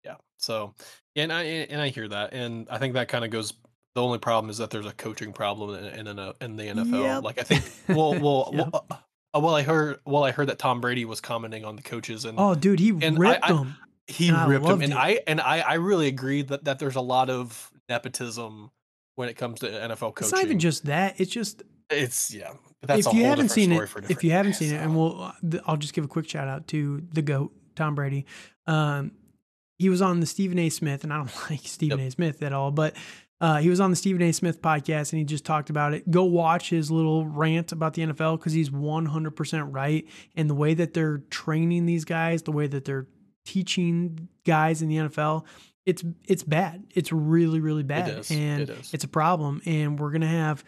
Yeah. So, and I and I hear that, and I think that kind of goes. The only problem is that there's a coaching problem in in, in the NFL. Yep. Like I think, well, well, yep. well, uh, well, I heard, well, I heard that Tom Brady was commenting on the coaches, and oh, dude, he ripped I, them. He and ripped him, and it. I and I I really agree that that there's a lot of nepotism when it comes to NFL coaching. It's not even just that; it's just it's yeah. that's if you haven't seen it, if you haven't seen it, and we'll uh, I'll just give a quick shout out to the goat Tom Brady. Um, he was on the Stephen A. Smith, and I don't like Stephen yep. A. Smith at all, but Uh, he was on the Stephen A. Smith podcast and he just talked about it. Go watch his little rant about the NFL because he's 100% right. And the way that they're training these guys, the way that they're teaching guys in the NFL, it's it's bad. It's really really bad, is. and It is. it's a problem. And we're gonna have.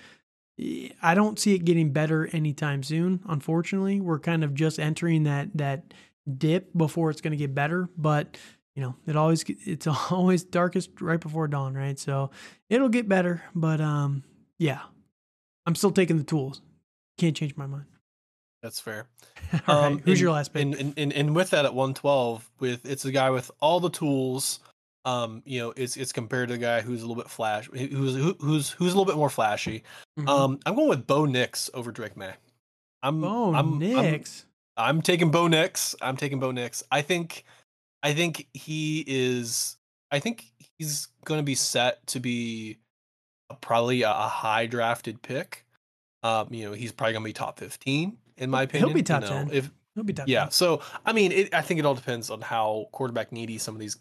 I don't see it getting better anytime soon. Unfortunately, we're kind of just entering that that dip before it's going to get better. But you know, it always it's always darkest right before dawn, right? So it'll get better. But um, yeah, I'm still taking the tools. Can't change my mind. That's fair. All right, Um, who's and- your last pick? And, and, and, and with that at 112, with it's a guy with all the tools. Um, you know, it's it's compared to a guy who's a little bit flash, who's who- who's who's a little bit more flashy. Mhm. Um, I'm going with Bo Nix over Drake Maye. I'm oh, I'm, I'm Nix. I'm taking Bo Nix. I'm taking Bo Nix. I think, I think he is. I think he's going to be set to be a, probably a, a high drafted pick. Um, you know, he's probably going to be top fifteen in my opinion. He'll be top 10. If He'll be top yeah, 10. so I mean, it, I think it all depends on how quarterback needy some of these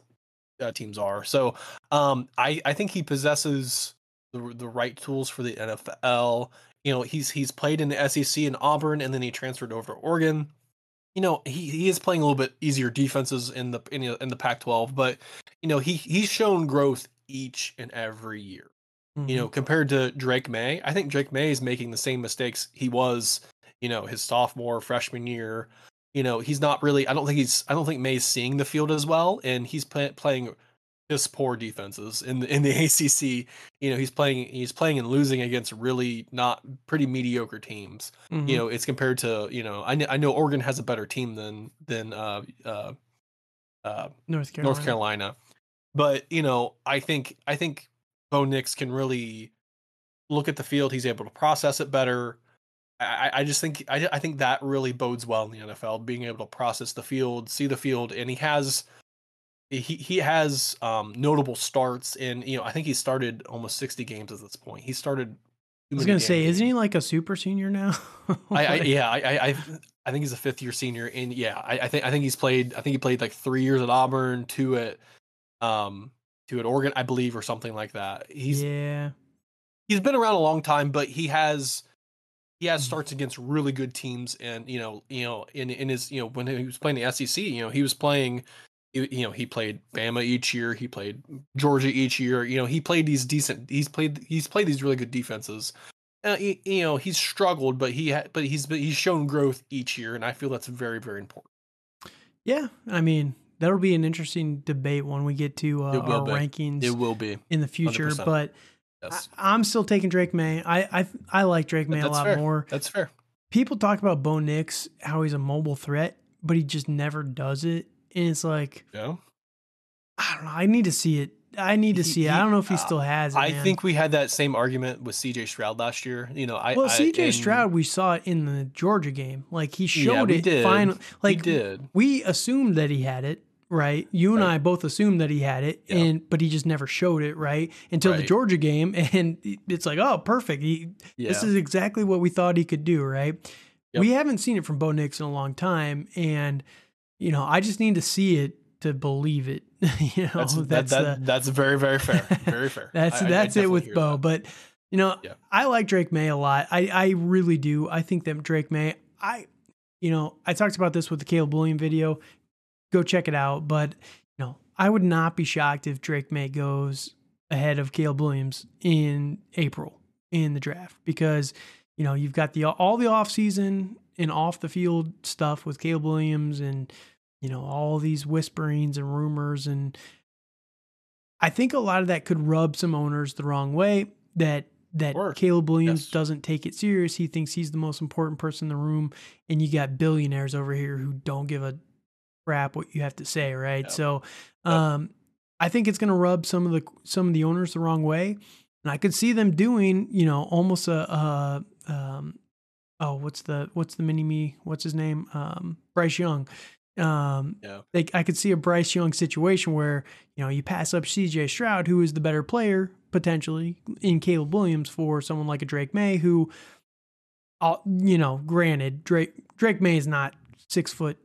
uh, teams are. So, um, I I think he possesses the the right tools for the NFL. You know, he's he's played in the SEC in Auburn, and then he transferred over to Oregon. You know, he, he is playing a little bit easier defenses in the in, the- in the Pac-12, but you know he he's shown growth each and every year you know, compared to Drake Maye, I think Drake Maye is making the same mistakes he was, you know, his sophomore, freshman year. You know, he's not really. I don't think he's. I don't think Maye's seeing the field as well, and he's play, playing just poor defenses in the in the ACC. You know, he's playing. He's playing and losing against really not pretty mediocre teams. Mhm. You know, it's compared to you know. I kn- I know Oregon has a better team than than uh uh uh North Carolina. North Carolina. But you know, I think I think Bo Nix can really look at the field. He's able to process it better. I, I- just think I, I think that really bodes well in the NFL, being able to process the field, see the field, and he has he he has um, notable starts. And you know, I think he started almost sixty games at this point. He started. I was gonna say, isn't he like a super senior now? I, I yeah, I, I I I think he's a fifth year senior, and yeah, I, I think I think he's played. I think he played like three years at Auburn, two at um two at Oregon, I believe, or something like that. He's yeah. he's been around a long time, but he has he has Mhm. starts against really good teams, and you know you know in in his you know when he was playing the SEC, you know he was playing. You you know, he played Bama each year. He played Georgia each year. You know, he played these decent. He's played. He's played these really good defenses uh, he, you know he's struggled, but he ha- but he's but he's shown growth each year, and I feel that's very very important. Yeah, I mean that'll be an interesting debate when we get to uh, our be. rankings It will be in the future. 100%. But yes, I, I'm still taking Drake Maye. I I, I like Drake Maye a lot fair. more. that's fair. People talk about Bo Nix, how he's a mobile threat, but he just never does it. And it's like Yeah, I don't know. I need to see it. I need to He- see it. I don't know if he uh, still has it. I man. think we had that same argument with C.J. Stroud last year. You know, I Well, CJ Stroud, we saw it in the Georgia game. Like he showed Yeah, we it. did. Final, like he did. we assumed that he had it, right? You and Right. I both assumed that he had it, and but he just never showed it, right? Until the Georgia game, and it's like, oh, perfect. He, Yeah, This is exactly what we thought he could do, right? Yep. We haven't seen it from Bo Nix in a long time, and you know, I just need to see it to believe it. you know, that's that's that, the- that's very very fair. Very fair. that's I- I- I that's it with Bo. that. But you know, Yeah. I like Drake Maye a lot. I I really do. I think that Drake Maye. I you know I talked about this with the Caleb William video. Go check it out. But you know, I would not be shocked if Drake Maye goes ahead of Caleb Williams in April in the draft because you know you've got the all the off season and off the field stuff with Caleb Williams and you know all these whisperings and rumors and I think a lot of that could rub some owners the wrong way that that Sure. Caleb Williams Yes. doesn't take it serious. He thinks he's the most important person in the room and you got billionaires over here who don't give a crap what you have to say, right? Yep. So Yep. um I think it's going to rub some of the some of the owners the wrong way. And I could see them doing, you know, almost a, a um oh, what's the what's the mini me? What's his name? Um Bryce Young. Um Yeah. like I could see a Bryce Young situation where, you know, you pass up CJ Stroud, who is the better player potentially in Caleb Williams for someone like a Drake Maye, who, uh, you know, granted, Drake Drake Maye is not six foot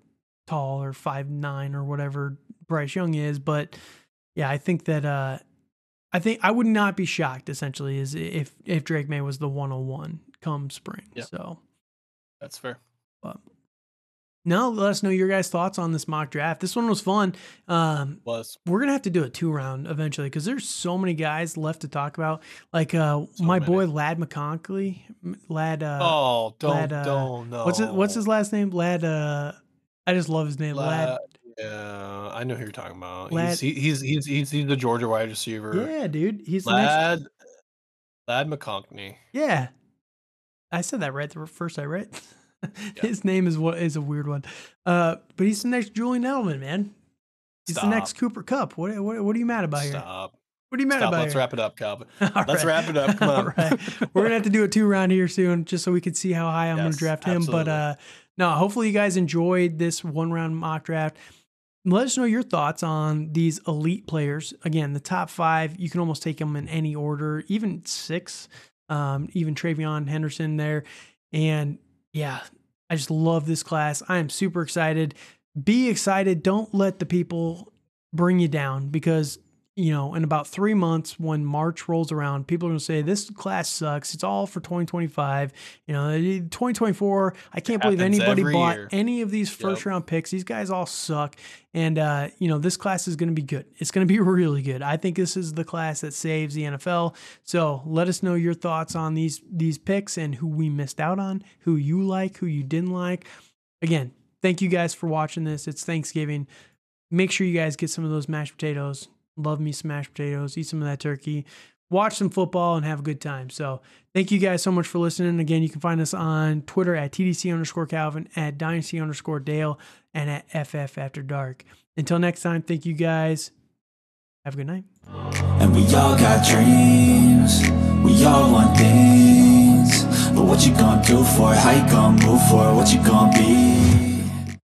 tall or five nine or whatever Bryce Young is, but yeah, I think that uh, I think I would not be shocked. Essentially, is if if Drake Maye was the 101 come spring. Yeah. So That's fair. but no, let us know your guys' thoughts on this mock draft. This one was fun. Um, Was we're gonna have to do a two round eventually because there's so many guys left to talk about. Like uh, So my many. boy Ladd McConkey, Lad. Uh, oh, don't Lad, uh, don't know. what's it, what's his last name? Lad. Uh, I just love his name. Lad. Lad? Yeah, I know who you're talking about. Lad- He's, he, he's he's he's he's the Georgia wide receiver. Yeah, dude. He's the next. Lad Ladd McConkey. Yeah, I said that right the first I read. His name is what is a weird one. Uh, but he's the next Julian Edelman, man. He's Stop. the next Cooper Kupp. What, what what are you mad about here? Stop. What are you mad Stop. about Let's here? wrap it up, Calvin. All Let's right. wrap it up. Come on. right. We're gonna have to do a two round here soon, just so we can see how high I'm gonna draft him. But uh, no, hopefully you guys enjoyed this one round mock draft. Let us know your thoughts on these elite players. Again, the top five, you can almost take them in any order, even six, um, even TreVeyon Henderson there. And yeah, I just love this class. I am super excited. Be excited. Don't let the people bring you down because you know, in about three months, when March rolls around, people are going to say, This class sucks. It's all for 2025. You know, 2024, I can't believe anybody bought year. any of these first Yep. round picks. These guys all suck. And, uh, you know, this class is going to be good. It's going to be really good. I think this is the class that saves the NFL. So let us know your thoughts on these, these picks and who we missed out on, who you like, who you didn't like. Again, thank you guys for watching this. It's Thanksgiving. Make sure you guys get some of those mashed potatoes. Love me some mashed potatoes. Eat some of that turkey. Watch some football and have a good time. So thank you guys so much for listening. Again, you can find us on Twitter at TDC underscore Calvin, at Dynasty underscore Dale, and at FF After Dark. Until next time, thank you guys. Have a good night. And we all got dreams, we all want things But what you gonna do for it, how you gonna move for it, what you gonna be